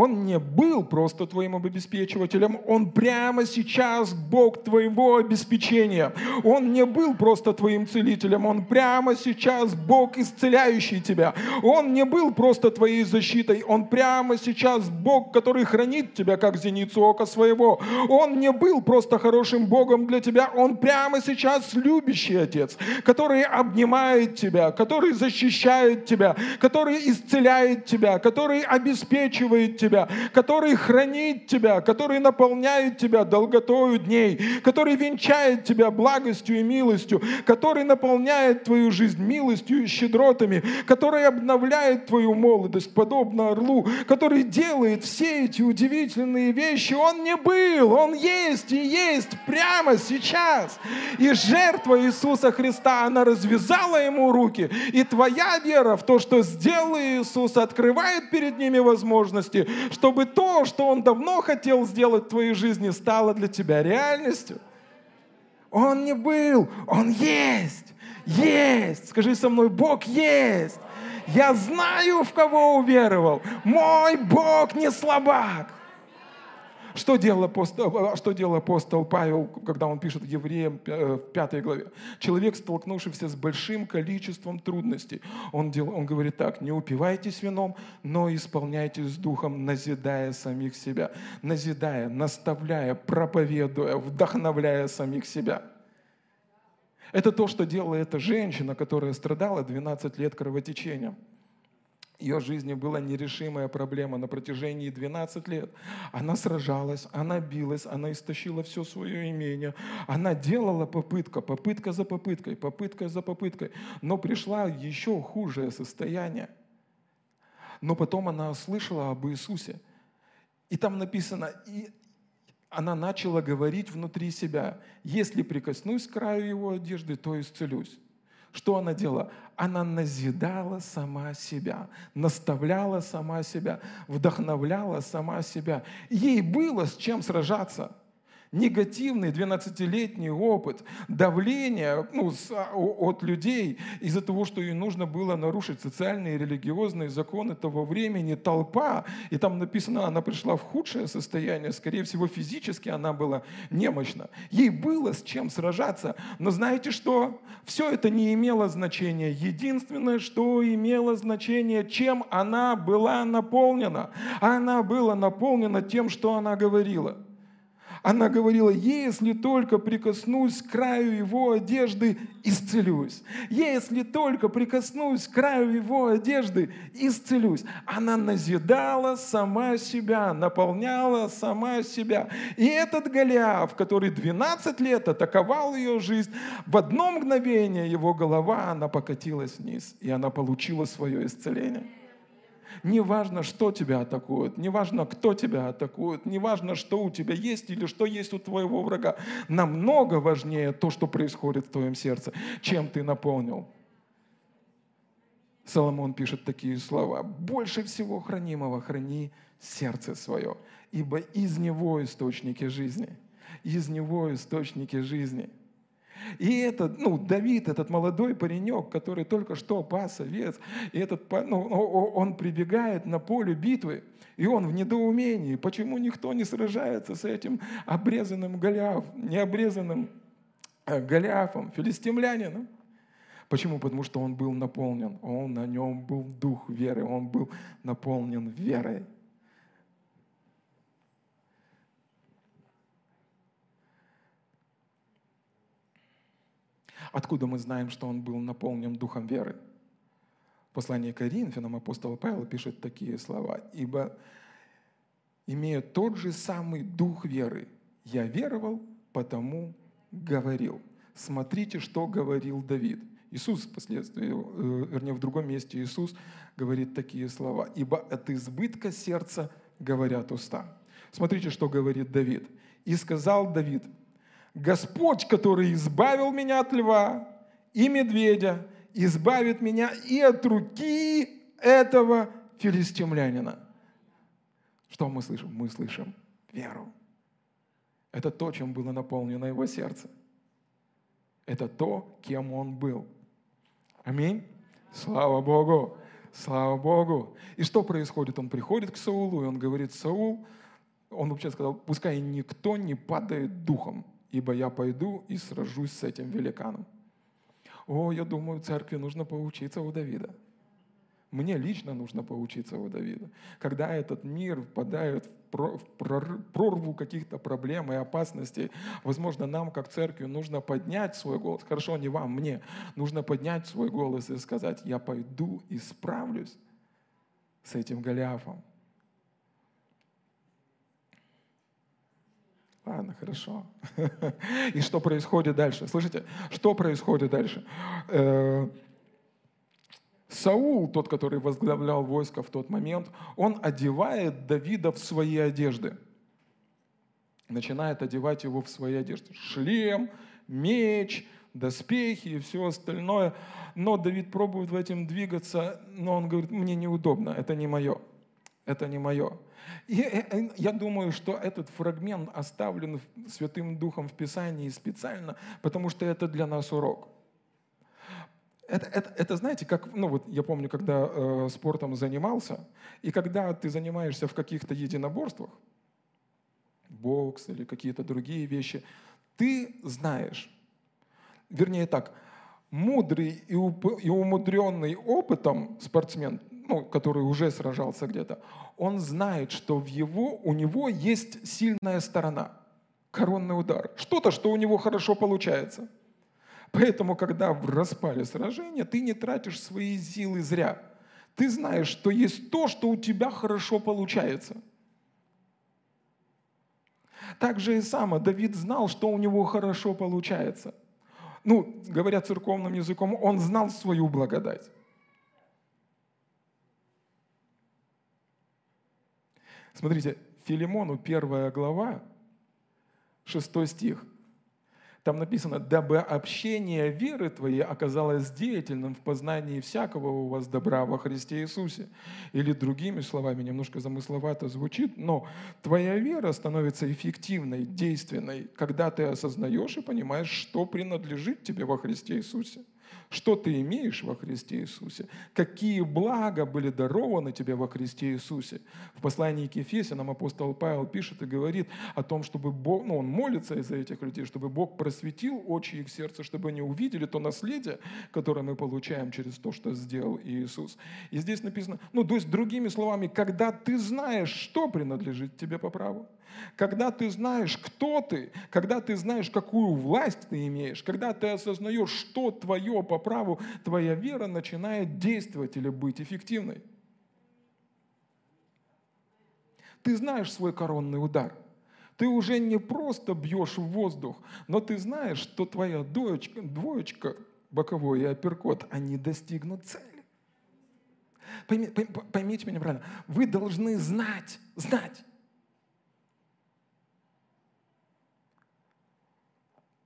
Speaker 1: Он не был просто твоим обеспечивателем, Он прямо сейчас Бог твоего обеспечения. Он не был просто твоим целителем, Он прямо сейчас Бог, исцеляющий тебя. Он не был просто твоей защитой, Он прямо сейчас Бог, который хранит тебя, как зеницу ока своего. Он не был просто хорошим Богом для тебя, Он прямо сейчас любящий Отец, который обнимает тебя, который защищает тебя, который исцеляет тебя, который обеспечивает тебя, который хранит тебя, который наполняет тебя долготою дней, который венчает тебя благостью и милостью, который наполняет твою жизнь милостью и щедротами, который обновляет твою молодость, подобно орлу, который делает все эти удивительные вещи. Он не был, он есть и есть прямо сейчас. И жертва Иисуса Христа, она развязала ему руки. И твоя вера в то, что сделал Иисус, открывает перед ними возможности, чтобы то, что Он давно хотел сделать в твоей жизни, стало для тебя реальностью. Он не был, Он есть. Есть. Скажи со мной, Бог есть. Я знаю, в кого уверовал. Мой Бог не слабак. Что делал, апостол, что делал апостол Павел, когда он пишет евреям э, в пятой главе? Человек, столкнувшийся с большим количеством трудностей, он, дел, он говорит так, не упивайтесь вином, но исполняйтесь духом, назидая самих себя, назидая, наставляя, проповедуя, вдохновляя самих себя. Это то, что делала эта женщина, которая страдала 12 лет кровотечением. Ее жизни была нерешимая проблема на протяжении 12 лет. Она сражалась, она билась, она истощила все свое имение. Она делала попытка, попытка за попыткой, попытка за попыткой. Но пришла еще худшее состояние. Но потом она услышала об Иисусе. И там написано, и она начала говорить внутри себя, если прикоснусь к краю его одежды, то исцелюсь. Что она делала? Она назидала сама себя, наставляла сама себя, вдохновляла сама себя. Ей было с чем сражаться – негативный 12-летний опыт давления ну, с, а, от людей из-за того, что ей нужно было нарушить социальные и религиозные законы того времени, толпа, и там написано, она пришла в худшее состояние, скорее всего, физически она была немощна. Ей было с чем сражаться, но знаете что? Все это не имело значения. Единственное, что имело значение, чем она была наполнена. Она была наполнена тем, что она говорила – она говорила, если только прикоснусь к краю его одежды, исцелюсь. Если только прикоснусь к краю его одежды, исцелюсь. Она назидала сама себя, наполняла сама себя. И этот Голиаф, который 12 лет атаковал ее жизнь, в одно мгновение его голова, она покатилась вниз, и она получила свое исцеление. Не важно, что тебя атакует, не важно, кто тебя атакует, не важно, что у тебя есть или что есть у твоего врага. Намного важнее то, что происходит в твоем сердце, чем ты наполнил. Соломон пишет такие слова. «Больше всего хранимого храни сердце свое, ибо из него источники жизни». Из него источники жизни – и этот, ну, Давид, этот молодой паренек, который только что пас овец, и этот, ну, он прибегает на поле битвы, и он в недоумении, почему никто не сражается с этим обрезанным Голиаф, необрезанным э, Голиафом, филистимлянином. Почему? Потому что он был наполнен, он на нем был дух веры, он был наполнен верой. Откуда мы знаем, что он был наполнен духом веры? В послании к Коринфянам апостол Павел пишет такие слова. «Ибо, имея тот же самый дух веры, я веровал, потому говорил». Смотрите, что говорил Давид. Иисус впоследствии, э, вернее, в другом месте Иисус говорит такие слова. «Ибо от избытка сердца говорят уста». Смотрите, что говорит Давид. «И сказал Давид, Господь, который избавил меня от льва и медведя, избавит меня и от руки этого филистимлянина. Что мы слышим? Мы слышим веру. Это то, чем было наполнено его сердце. Это то, кем он был. Аминь. Слава Богу. Слава Богу. И что происходит? Он приходит к Саулу, и он говорит, Саул, он вообще сказал, пускай никто не падает духом ибо я пойду и сражусь с этим великаном. О, я думаю, церкви нужно поучиться у Давида. Мне лично нужно поучиться у Давида. Когда этот мир впадает в прорву каких-то проблем и опасностей, возможно, нам, как церкви, нужно поднять свой голос. Хорошо, не вам, мне. Нужно поднять свой голос и сказать, я пойду и справлюсь с этим Голиафом. Ладно, хорошо. (laughs) И что происходит дальше? Слышите, что происходит дальше? Э, Саул, тот, который возглавлял войско в тот момент, он одевает Давида в свои одежды. Начинает одевать его в свои одежды. Шлем, меч, доспехи и все остальное. Но Давид пробует в этом двигаться, но он говорит, мне неудобно, это не мое. Это не мое. И э, э, я думаю, что этот фрагмент оставлен Святым Духом в Писании специально, потому что это для нас урок. Это, это, это знаете, как, ну вот я помню, когда э, спортом занимался, и когда ты занимаешься в каких-то единоборствах, бокс или какие-то другие вещи, ты знаешь, вернее так, мудрый и, уп- и умудренный опытом спортсмен ну, который уже сражался где-то, он знает, что в его, у него есть сильная сторона, коронный удар. Что-то, что у него хорошо получается. Поэтому, когда в распале сражения, ты не тратишь свои силы зря. Ты знаешь, что есть то, что у тебя хорошо получается. Так же и само Давид знал, что у него хорошо получается. Ну, говоря церковным языком, он знал свою благодать. Смотрите, Филимону первая глава, шестой стих. Там написано, дабы общение веры твоей оказалось деятельным в познании всякого у вас добра во Христе Иисусе. Или другими словами, немножко замысловато звучит, но твоя вера становится эффективной, действенной, когда ты осознаешь и понимаешь, что принадлежит тебе во Христе Иисусе что ты имеешь во Христе Иисусе, какие блага были дарованы тебе во Христе Иисусе. В послании к Ефесянам апостол Павел пишет и говорит о том, чтобы Бог, ну он молится из-за этих людей, чтобы Бог просветил очи их сердца, чтобы они увидели то наследие, которое мы получаем через то, что сделал Иисус. И здесь написано, ну то есть другими словами, когда ты знаешь, что принадлежит тебе по праву, когда ты знаешь, кто ты, когда ты знаешь, какую власть ты имеешь, когда ты осознаешь, что твое по праву, твоя вера начинает действовать или быть эффективной. Ты знаешь свой коронный удар. Ты уже не просто бьешь в воздух, но ты знаешь, что твоя двоечка, двоечка боковой и апперкот, они достигнут цели. Поймите, поймите меня правильно. Вы должны знать, знать,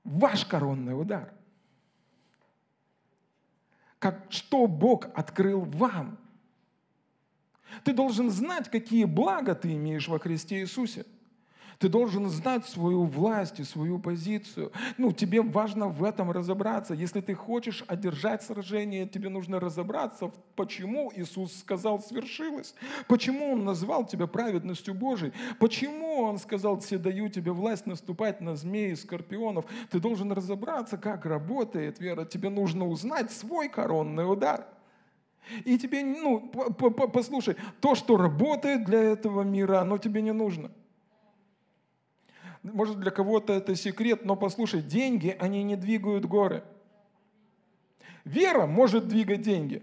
Speaker 1: ваш коронный удар. Как, что Бог открыл вам. Ты должен знать, какие блага ты имеешь во Христе Иисусе. Ты должен знать свою власть и свою позицию. Ну, тебе важно в этом разобраться. Если ты хочешь одержать сражение, тебе нужно разобраться, почему Иисус сказал «свершилось». Почему Он назвал тебя праведностью Божией. Почему Он сказал «все даю тебе власть наступать на змеи и скорпионов». Ты должен разобраться, как работает вера. Тебе нужно узнать свой коронный удар. И тебе, ну, послушай, то, что работает для этого мира, оно тебе не нужно – может, для кого-то это секрет, но послушай, деньги, они не двигают горы. Вера может двигать деньги.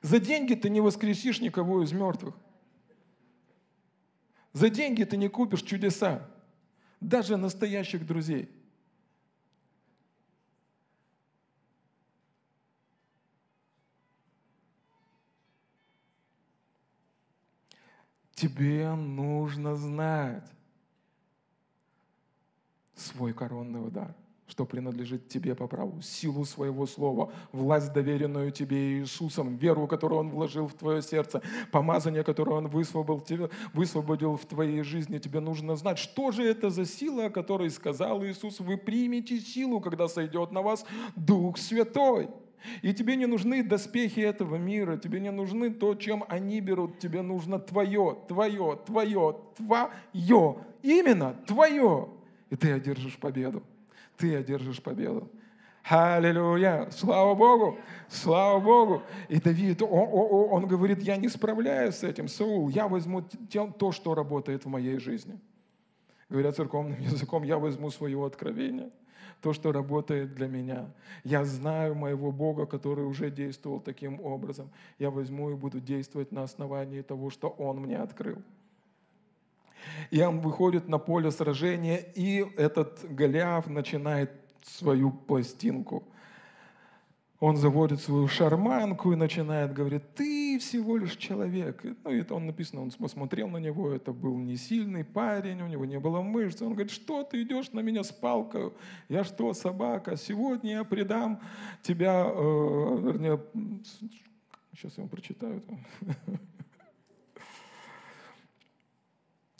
Speaker 1: За деньги ты не воскресишь никого из мертвых. За деньги ты не купишь чудеса, даже настоящих друзей – Тебе нужно знать свой коронный удар, что принадлежит тебе по праву, силу своего слова, власть, доверенную тебе Иисусом, веру, которую Он вложил в твое сердце, помазание, которое Он высвободил, тебе, высвободил в твоей жизни. Тебе нужно знать, что же это за сила, о которой сказал Иисус. Вы примете силу, когда сойдет на вас Дух Святой. И тебе не нужны доспехи этого мира, тебе не нужны то, чем они берут, тебе нужно твое, твое, твое, твое, именно твое. И ты одержишь победу. Ты одержишь победу. Аллилуйя! Слава Богу! Слава Богу! И Давид, он, он, говорит, я не справляюсь с этим, Саул, я возьму то, что работает в моей жизни. Говоря церковным (laughs) языком, я возьму свое откровение – то, что работает для меня. Я знаю моего Бога, который уже действовал таким образом. Я возьму и буду действовать на основании того, что Он мне открыл. И он выходит на поле сражения, и этот Голиаф начинает свою пластинку он заводит свою шарманку и начинает говорить, ты всего лишь человек. Ну, это он написано, он посмотрел на него, это был не сильный парень, у него не было мышц. Он говорит, что ты идешь на меня с палкой? Я что, собака? Сегодня я предам тебя, э, вернее, сейчас я вам прочитаю.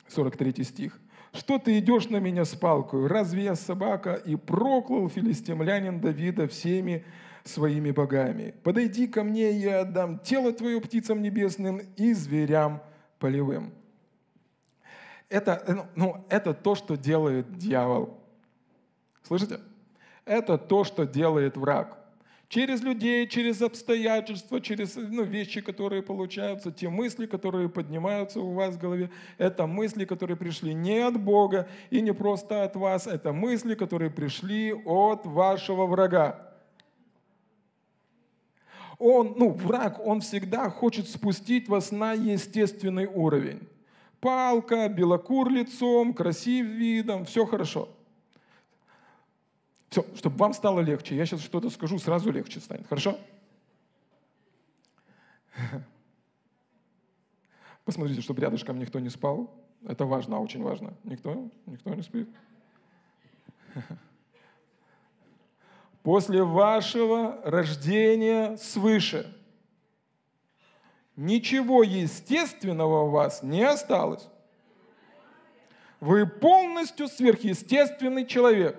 Speaker 1: 43 стих. Что ты идешь на меня с палкой? Разве я собака? И проклял филистимлянин Давида всеми своими богами. Подойди ко мне, я отдам тело твое птицам небесным и зверям полевым. Это, ну, ну, это то, что делает дьявол. Слышите? Это то, что делает враг. через людей, через обстоятельства, через ну, вещи, которые получаются, те мысли, которые поднимаются у вас в голове, это мысли, которые пришли не от Бога и не просто от вас, это мысли, которые пришли от вашего врага. Он, ну, враг, он всегда хочет спустить вас на естественный уровень. Палка, белокур лицом, красив видом, все хорошо. Все, чтобы вам стало легче. Я сейчас что-то скажу, сразу легче станет. Хорошо? (laughs) Посмотрите, чтобы рядышком никто не спал. Это важно, очень важно. Никто? Никто не спит? (laughs) После вашего рождения свыше ничего естественного у вас не осталось. Вы полностью сверхъестественный человек.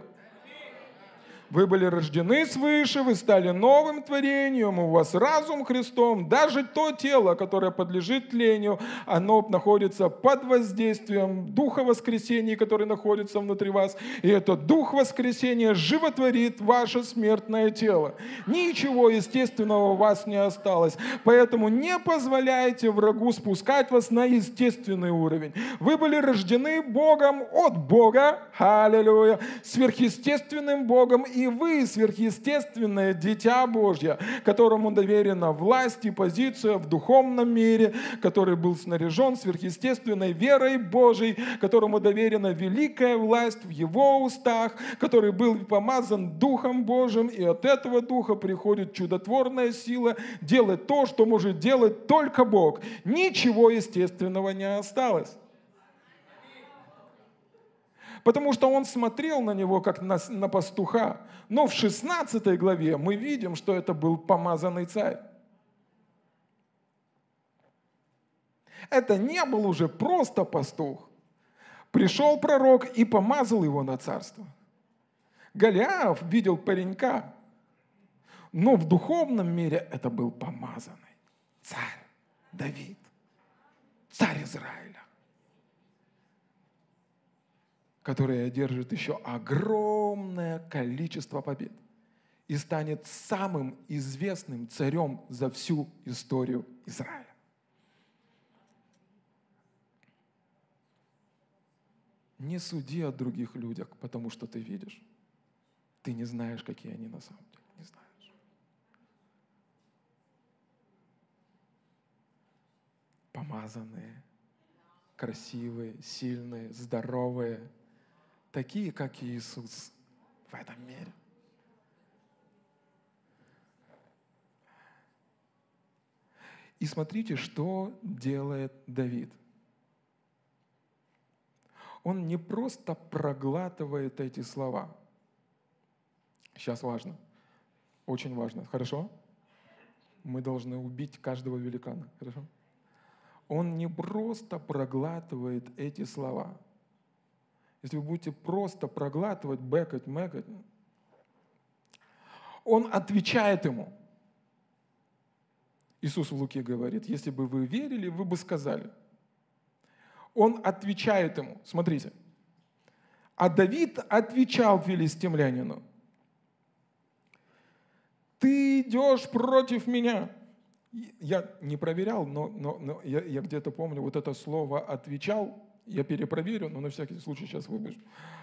Speaker 1: Вы были рождены свыше, вы стали новым творением, у вас разум Христом. Даже то тело, которое подлежит тлению, оно находится под воздействием Духа воскресения, который находится внутри вас. И этот Дух воскресения животворит ваше смертное тело. Ничего естественного у вас не осталось. Поэтому не позволяйте врагу спускать вас на естественный уровень. Вы были рождены Богом от Бога, аллилуйя, сверхъестественным Богом, и вы сверхъестественное дитя Божье, которому доверена власть и позиция в духовном мире, который был снаряжен сверхъестественной верой Божией, которому доверена великая власть в его устах, который был помазан Духом Божьим, и от этого Духа приходит чудотворная сила делать то, что может делать только Бог. Ничего естественного не осталось потому что он смотрел на него как на, на пастуха. Но в 16 главе мы видим, что это был помазанный царь. Это не был уже просто пастух. Пришел пророк и помазал его на царство. Голиаф видел паренька, но в духовном мире это был помазанный царь Давид, царь Израиля который одержит еще огромное количество побед и станет самым известным царем за всю историю Израиля. Не суди о других людях, потому что ты видишь. Ты не знаешь, какие они на самом деле. Не знаешь. Помазанные, красивые, сильные, здоровые – такие, как Иисус в этом мире. И смотрите, что делает Давид. Он не просто проглатывает эти слова. Сейчас важно. Очень важно. Хорошо? Мы должны убить каждого великана. Хорошо? Он не просто проглатывает эти слова. Если вы будете просто проглатывать, бэкать, мэкать, он отвечает ему. Иисус в Луке говорит, если бы вы верили, вы бы сказали. Он отвечает ему. Смотрите. А Давид отвечал филистимлянину. Ты идешь против меня. Я не проверял, но, но, но я, я где-то помню вот это слово «отвечал» я перепроверю, но на всякий случай сейчас выбежу.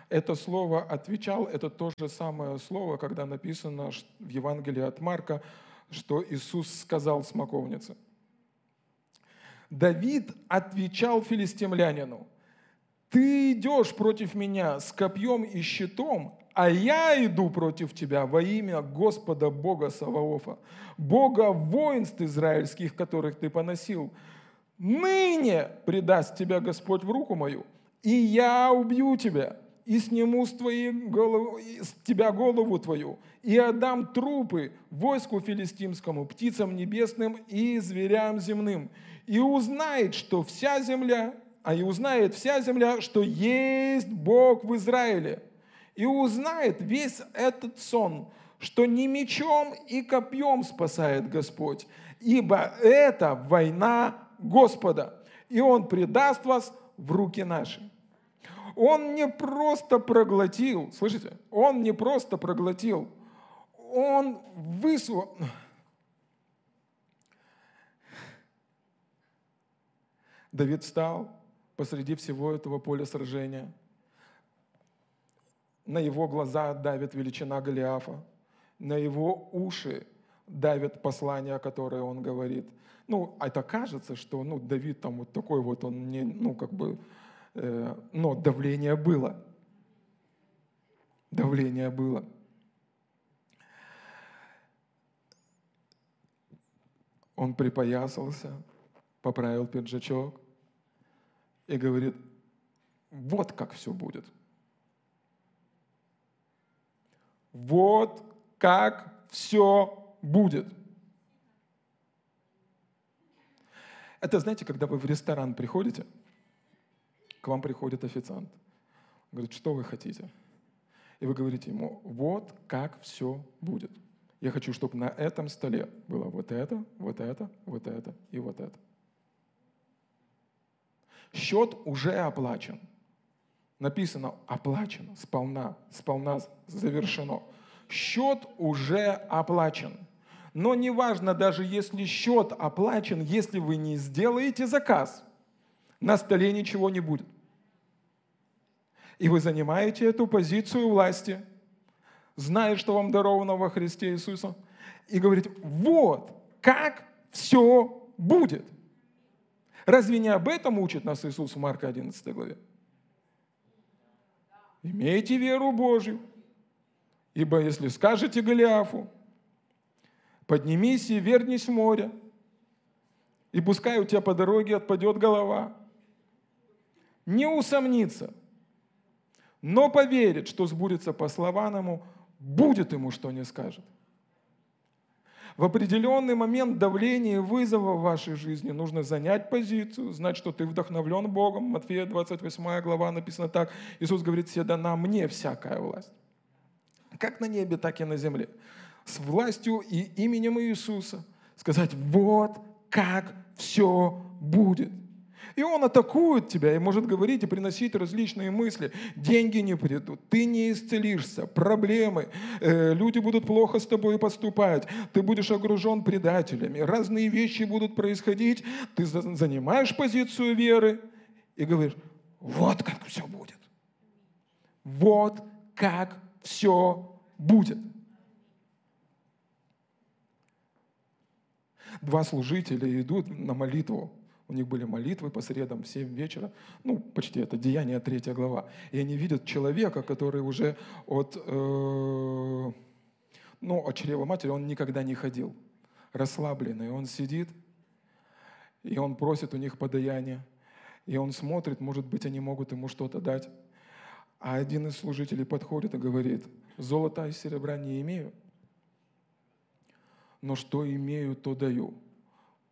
Speaker 1: Это слово «отвечал» – это то же самое слово, когда написано в Евангелии от Марка, что Иисус сказал смоковнице. Давид отвечал филистимлянину, «Ты идешь против меня с копьем и щитом, а я иду против тебя во имя Господа Бога Саваофа, Бога воинств израильских, которых ты поносил ныне предаст тебя Господь в руку мою, и я убью тебя, и сниму с, твоей головы, с тебя голову твою, и отдам трупы войску филистимскому, птицам небесным и зверям земным. И узнает, что вся земля, а и узнает вся земля, что есть Бог в Израиле. И узнает весь этот сон, что не мечом и копьем спасает Господь, ибо это война Господа, и Он предаст вас в руки наши. Он не просто проглотил, слышите, Он не просто проглотил, он высвободил... Давид встал посреди всего этого поля сражения. На его глаза давит величина Голиафа. На его уши давит послание, которое он говорит. Ну, а это кажется, что ну, Давид там вот такой вот, он не, ну, как бы, э, но давление было. Давление было. Он припоясался, поправил пиджачок и говорит, вот как все будет. Вот как все будет. Это, знаете, когда вы в ресторан приходите, к вам приходит официант, говорит, что вы хотите? И вы говорите ему, вот как все будет. Я хочу, чтобы на этом столе было вот это, вот это, вот это и вот это. Счет уже оплачен. Написано оплачено, сполна, сполна завершено. Счет уже оплачен. Но неважно, даже если счет оплачен, если вы не сделаете заказ, на столе ничего не будет. И вы занимаете эту позицию власти – зная, что вам даровано во Христе Иисуса, и говорит, вот как все будет. Разве не об этом учит нас Иисус в Марка 11 главе? Имейте веру Божью, ибо если скажете Голиафу, поднимись и вернись в море, и пускай у тебя по дороге отпадет голова, не усомнится, но поверит, что сбудется по слованому, будет ему, что не скажет. В определенный момент давления и вызова в вашей жизни нужно занять позицию, знать, что ты вдохновлен Богом. Матфея 28 глава написано так. Иисус говорит, все дана мне всякая власть. Как на небе, так и на земле. С властью и именем Иисуса сказать, вот как все будет. И он атакует тебя и может говорить и приносить различные мысли. Деньги не придут, ты не исцелишься, проблемы, э, люди будут плохо с тобой поступать, ты будешь огружен предателями, разные вещи будут происходить, ты занимаешь позицию веры и говоришь, вот как все будет. Вот как все будет. Два служителя идут на молитву у них были молитвы по средам в 7 вечера. Ну, почти это Деяние 3 глава. И они видят человека, который уже от, э, ну, от чрева матери, он никогда не ходил. Расслабленный. Он сидит, и он просит у них подаяние. И он смотрит, может быть, они могут ему что-то дать. А один из служителей подходит и говорит, золота и серебра не имею, но что имею, то даю.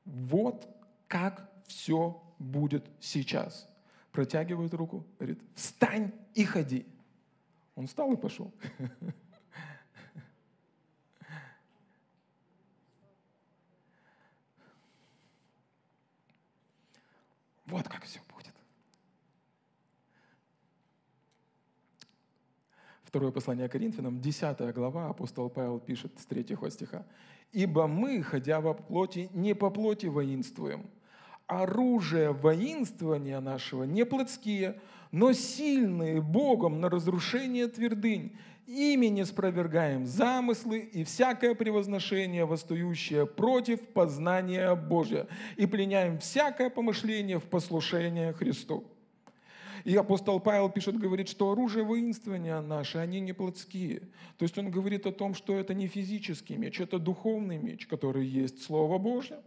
Speaker 1: Вот как все будет сейчас. Протягивает руку, говорит, встань и ходи. Он встал и пошел. (laughs) Вот как все будет. Второе послание Коринфянам, 10 глава, апостол Павел пишет с 3 стиха. «Ибо мы, ходя во плоти, не по плоти воинствуем, оружие воинствования нашего не плотские, но сильные Богом на разрушение твердынь. Ими не спровергаем замыслы и всякое превозношение, восстающее против познания Божия, и пленяем всякое помышление в послушание Христу. И апостол Павел пишет, говорит, что оружие воинствования наши, они не плотские. То есть он говорит о том, что это не физический меч, это духовный меч, который есть Слово Божье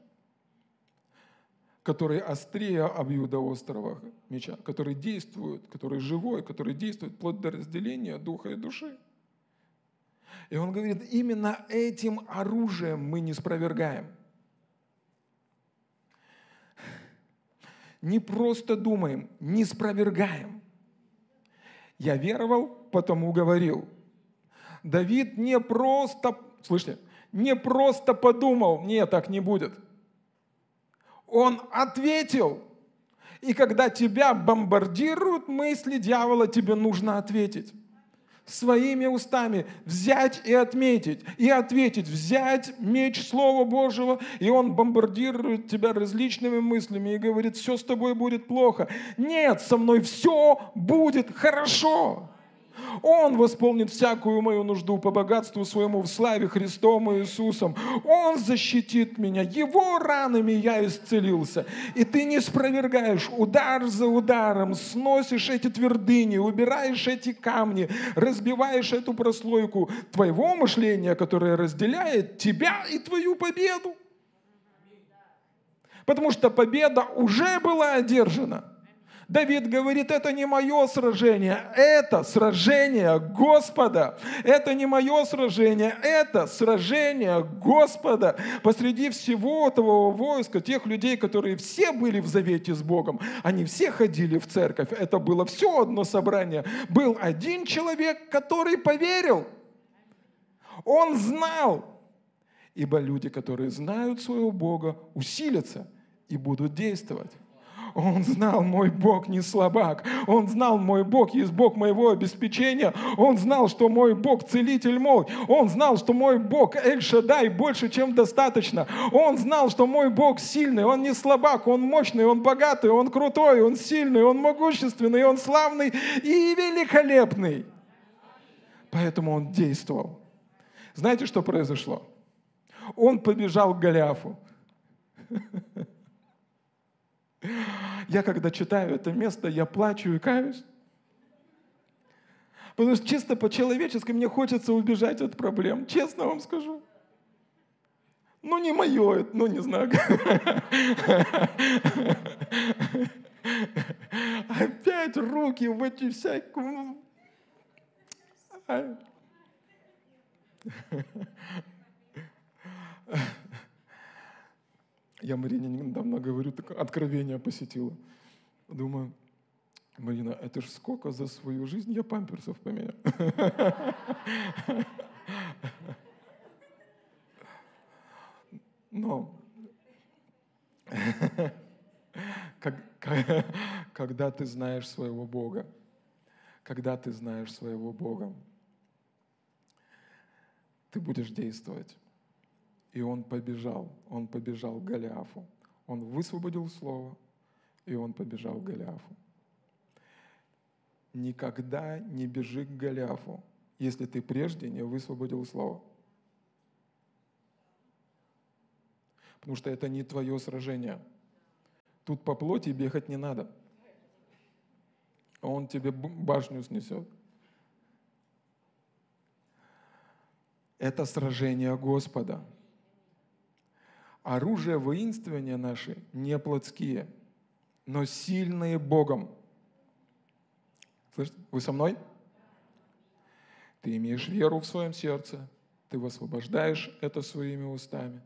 Speaker 1: который острее обьюда острого меча, который действует, который живой, который действует вплоть до разделения духа и души. И он говорит, именно этим оружием мы не спровергаем. Не просто думаем, не спровергаем. Я веровал, потому говорил. Давид не просто, слышите, не просто подумал, нет, так не будет – он ответил. И когда тебя бомбардируют мысли дьявола, тебе нужно ответить. Своими устами взять и отметить, и ответить, взять меч Слова Божьего, и он бомбардирует тебя различными мыслями и говорит, все с тобой будет плохо. Нет, со мной все будет хорошо. Он восполнит всякую мою нужду по богатству своему в славе Христом Иисусом. Он защитит меня. Его ранами я исцелился. И ты не спровергаешь удар за ударом, сносишь эти твердыни, убираешь эти камни, разбиваешь эту прослойку твоего мышления, которое разделяет тебя и твою победу. Потому что победа уже была одержана. Давид говорит, это не мое сражение, это сражение Господа. Это не мое сражение, это сражение Господа. Посреди всего этого войска, тех людей, которые все были в завете с Богом, они все ходили в церковь. Это было все одно собрание. Был один человек, который поверил. Он знал. Ибо люди, которые знают своего Бога, усилятся и будут действовать. Он знал, мой Бог не слабак. Он знал, мой Бог есть Бог моего обеспечения. Он знал, что мой Бог целитель мой. Он знал, что мой Бог Эль-Шадай больше, чем достаточно. Он знал, что мой Бог сильный, Он не слабак, Он мощный, Он богатый, Он крутой, Он сильный, Он могущественный, Он славный и великолепный. Поэтому он действовал. Знаете, что произошло? Он побежал к Голиафу. (laughs) Я когда читаю это место, я плачу и каюсь. Потому что чисто по-человечески мне хочется убежать от проблем. Честно вам скажу. Ну, не мое ну, не знаю. (laughs) Опять руки в эти всякие... Я Марине недавно говорю, так откровение посетило. Думаю, Марина, это ж сколько за свою жизнь я памперсов поменял. Но когда ты знаешь своего Бога, когда ты знаешь своего Бога, ты будешь действовать. И он побежал, он побежал к Голиафу. Он высвободил слово, и он побежал к Голиафу. Никогда не бежи к Голиафу, если ты прежде не высвободил слово. Потому что это не твое сражение. Тут по плоти бегать не надо. Он тебе башню снесет. Это сражение Господа – оружие воинствования наши не плотские, но сильные Богом. Слышите, вы со мной? Ты имеешь веру в своем сердце, ты высвобождаешь это своими устами,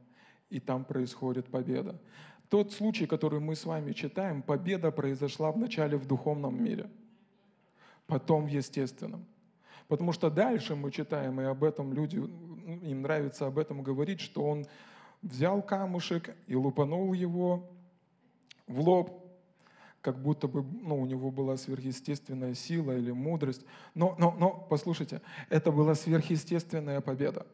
Speaker 1: и там происходит победа. Тот случай, который мы с вами читаем, победа произошла вначале в духовном мире, потом в естественном. Потому что дальше мы читаем, и об этом люди, им нравится об этом говорить, что он взял камушек и лупанул его в лоб, как будто бы ну, у него была сверхъестественная сила или мудрость. Но, но, но, послушайте, это была сверхъестественная победа.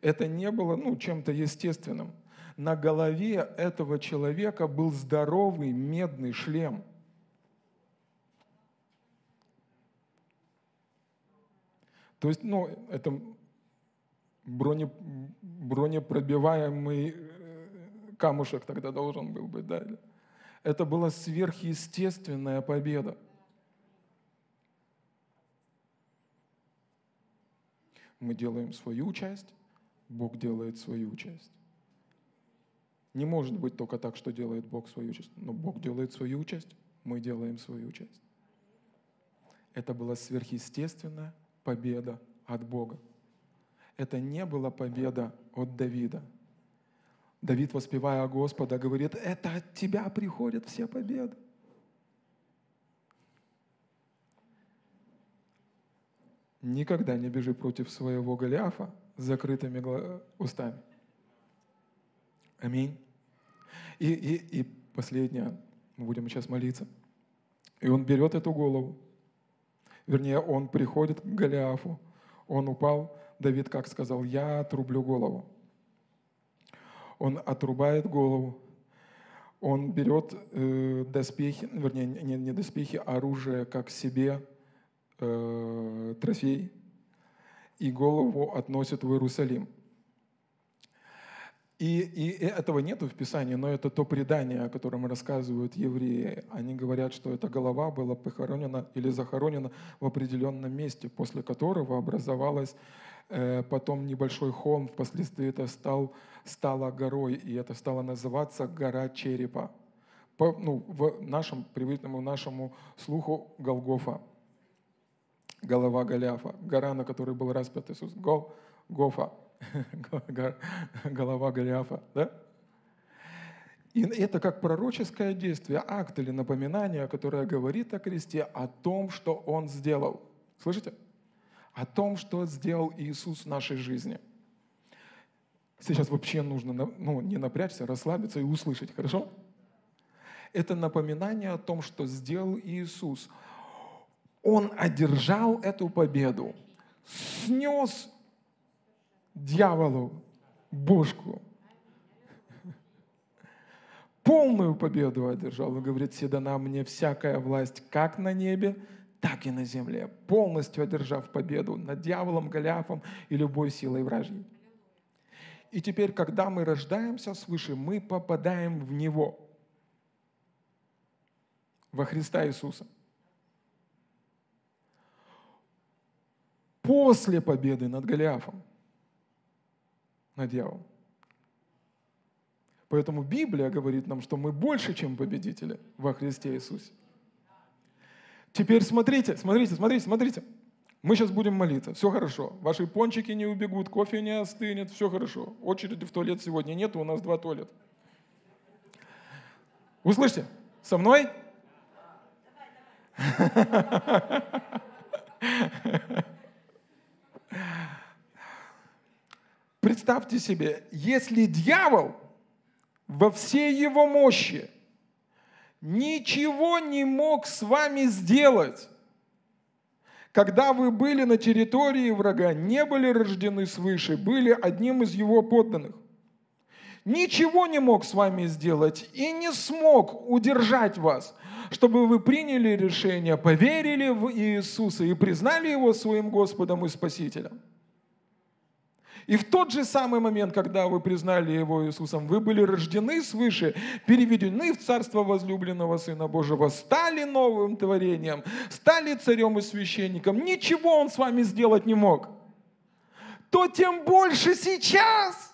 Speaker 1: Это не было ну, чем-то естественным. На голове этого человека был здоровый медный шлем. То есть, ну, это броне, бронепробиваемый э, камушек тогда должен был быть. Да? Это была сверхъестественная победа. Мы делаем свою часть, Бог делает свою часть. Не может быть только так, что делает Бог свою часть. Но Бог делает свою часть, мы делаем свою часть. Это была сверхъестественная победа от Бога это не была победа от Давида. Давид, воспевая Господа, говорит, это от тебя приходят все победы. Никогда не бежи против своего Голиафа с закрытыми устами. Аминь. И, и, и последнее, мы будем сейчас молиться. И он берет эту голову, Вернее, он приходит к Голиафу, он упал, Давид как сказал, я отрублю голову. Он отрубает голову, он берет э, доспехи, вернее, не, не доспехи, а оружие как себе э, трофей, и голову относит в Иерусалим. И, и этого нет в Писании, но это то предание, о котором рассказывают евреи. Они говорят, что эта голова была похоронена или захоронена в определенном месте, после которого образовалась потом небольшой холм, впоследствии это стал, стало горой, и это стало называться гора черепа. По, ну, в нашем, привычному нашему слуху Голгофа, голова Голиафа, гора, на которой был распят Иисус, Гол, Гофа. (laughs) голова Голиафа, да? И это как пророческое действие, акт или напоминание, которое говорит о кресте, о том, что Он сделал. Слышите? О том, что сделал Иисус в нашей жизни. Сейчас вообще нужно ну, не напрячься, расслабиться и услышать, хорошо? Это напоминание о том, что сделал Иисус. Он одержал эту победу, снес дьяволу бошку. Полную победу одержал. Он говорит, седана мне всякая власть как на небе, так и на земле, полностью одержав победу над дьяволом, Голиафом и любой силой вражьей. И теперь, когда мы рождаемся свыше, мы попадаем в Него, во Христа Иисуса. После победы над Голиафом – на дьявола. Поэтому Библия говорит нам, что мы больше, чем победители во Христе Иисусе. Теперь смотрите, смотрите, смотрите, смотрите. Мы сейчас будем молиться. Все хорошо. Ваши пончики не убегут, кофе не остынет, все хорошо. Очереди в туалет сегодня нет, у нас два туалета. Услышьте, со мной? Представьте себе, если дьявол во всей его мощи ничего не мог с вами сделать, когда вы были на территории врага, не были рождены свыше, были одним из его подданных, ничего не мог с вами сделать и не смог удержать вас, чтобы вы приняли решение, поверили в Иисуса и признали Его своим Господом и Спасителем – и в тот же самый момент, когда вы признали Его Иисусом, вы были рождены свыше, переведены в Царство возлюбленного Сына Божьего, стали новым творением, стали царем и священником. Ничего Он с вами сделать не мог. То тем больше сейчас –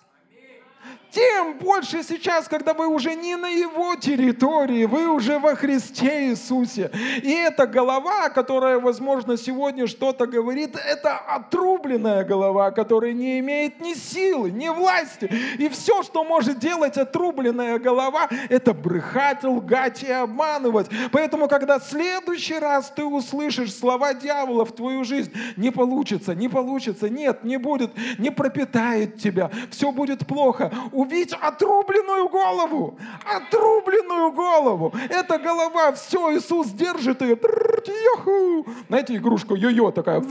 Speaker 1: тем больше сейчас, когда вы уже не на его территории, вы уже во Христе Иисусе. И эта голова, которая, возможно, сегодня что-то говорит, это отрубленная голова, которая не имеет ни силы, ни власти. И все, что может делать отрубленная голова, это брехать, лгать и обманывать. Поэтому, когда в следующий раз ты услышишь слова дьявола в твою жизнь, не получится, не получится, нет, не будет, не пропитает тебя, все будет плохо увидеть отрубленную голову. Отрубленную голову. Эта голова, все, Иисус держит ее. Знаете, игрушка йо-йо такая.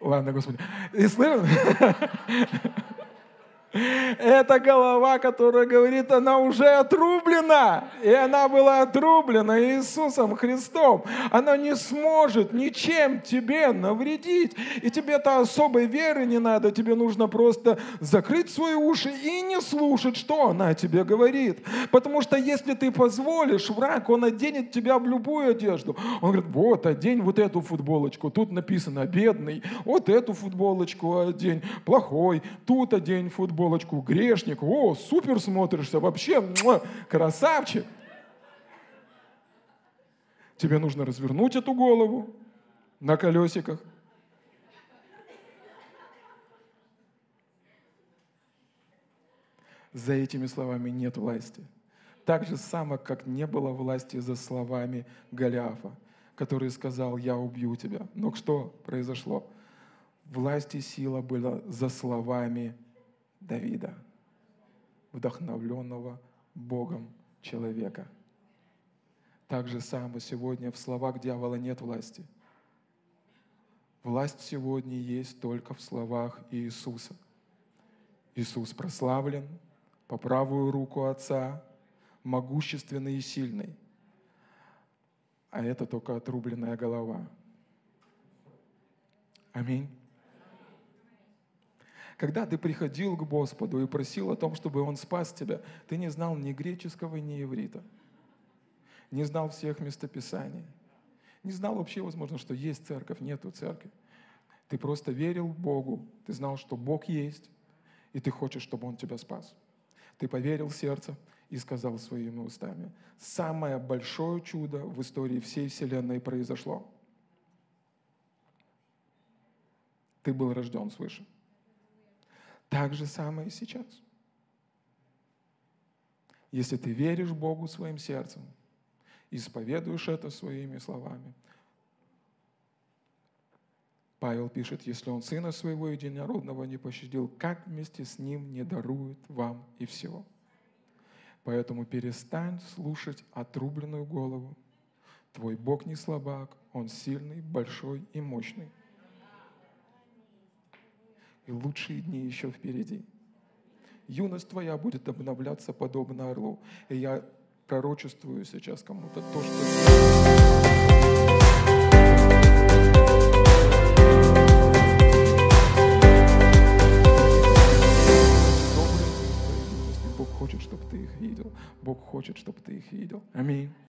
Speaker 1: Ладно, Господи. И слышно? (laughs) Это голова, которая говорит, она уже отрублена. И она была отрублена Иисусом Христом. Она не сможет ничем тебе навредить. И тебе-то особой веры не надо. Тебе нужно просто закрыть свои уши и не слушать, что она тебе говорит. Потому что если ты позволишь, враг, он оденет тебя в любую одежду. Он говорит, вот, одень вот эту футболочку. Тут написано бедный. Вот эту футболочку одень. Плохой. Тут одень футболочку футболочку, грешник, о, супер смотришься, вообще, муа, красавчик. Тебе нужно развернуть эту голову на колесиках. За этими словами нет власти. Так же само, как не было власти за словами Голиафа, который сказал, я убью тебя. Но что произошло? Власть и сила была за словами Давида, вдохновленного Богом человека. Так же самое сегодня в словах дьявола нет власти. Власть сегодня есть только в словах Иисуса. Иисус прославлен по правую руку Отца, могущественный и сильный. А это только отрубленная голова. Аминь. Когда ты приходил к Господу и просил о том, чтобы Он спас тебя, ты не знал ни греческого, ни иврита, не знал всех местописаний, не знал вообще, возможно, что есть церковь, нету церкви. Ты просто верил Богу, ты знал, что Бог есть, и ты хочешь, чтобы Он тебя спас. Ты поверил в сердце и сказал своими устами, самое большое чудо в истории всей Вселенной произошло. Ты был рожден свыше. Так же самое и сейчас. Если ты веришь Богу своим сердцем, исповедуешь это своими словами, Павел пишет, если он сына своего единородного не пощадил, как вместе с ним не дарует вам и всего? Поэтому перестань слушать отрубленную голову. Твой Бог не слабак, Он сильный, большой и мощный. И лучшие дни еще впереди. Юность твоя будет обновляться подобно орлу. И я пророчествую сейчас кому-то то, что... Хочет, чтобы ты их видел. Бог хочет, чтобы ты их видел. Аминь.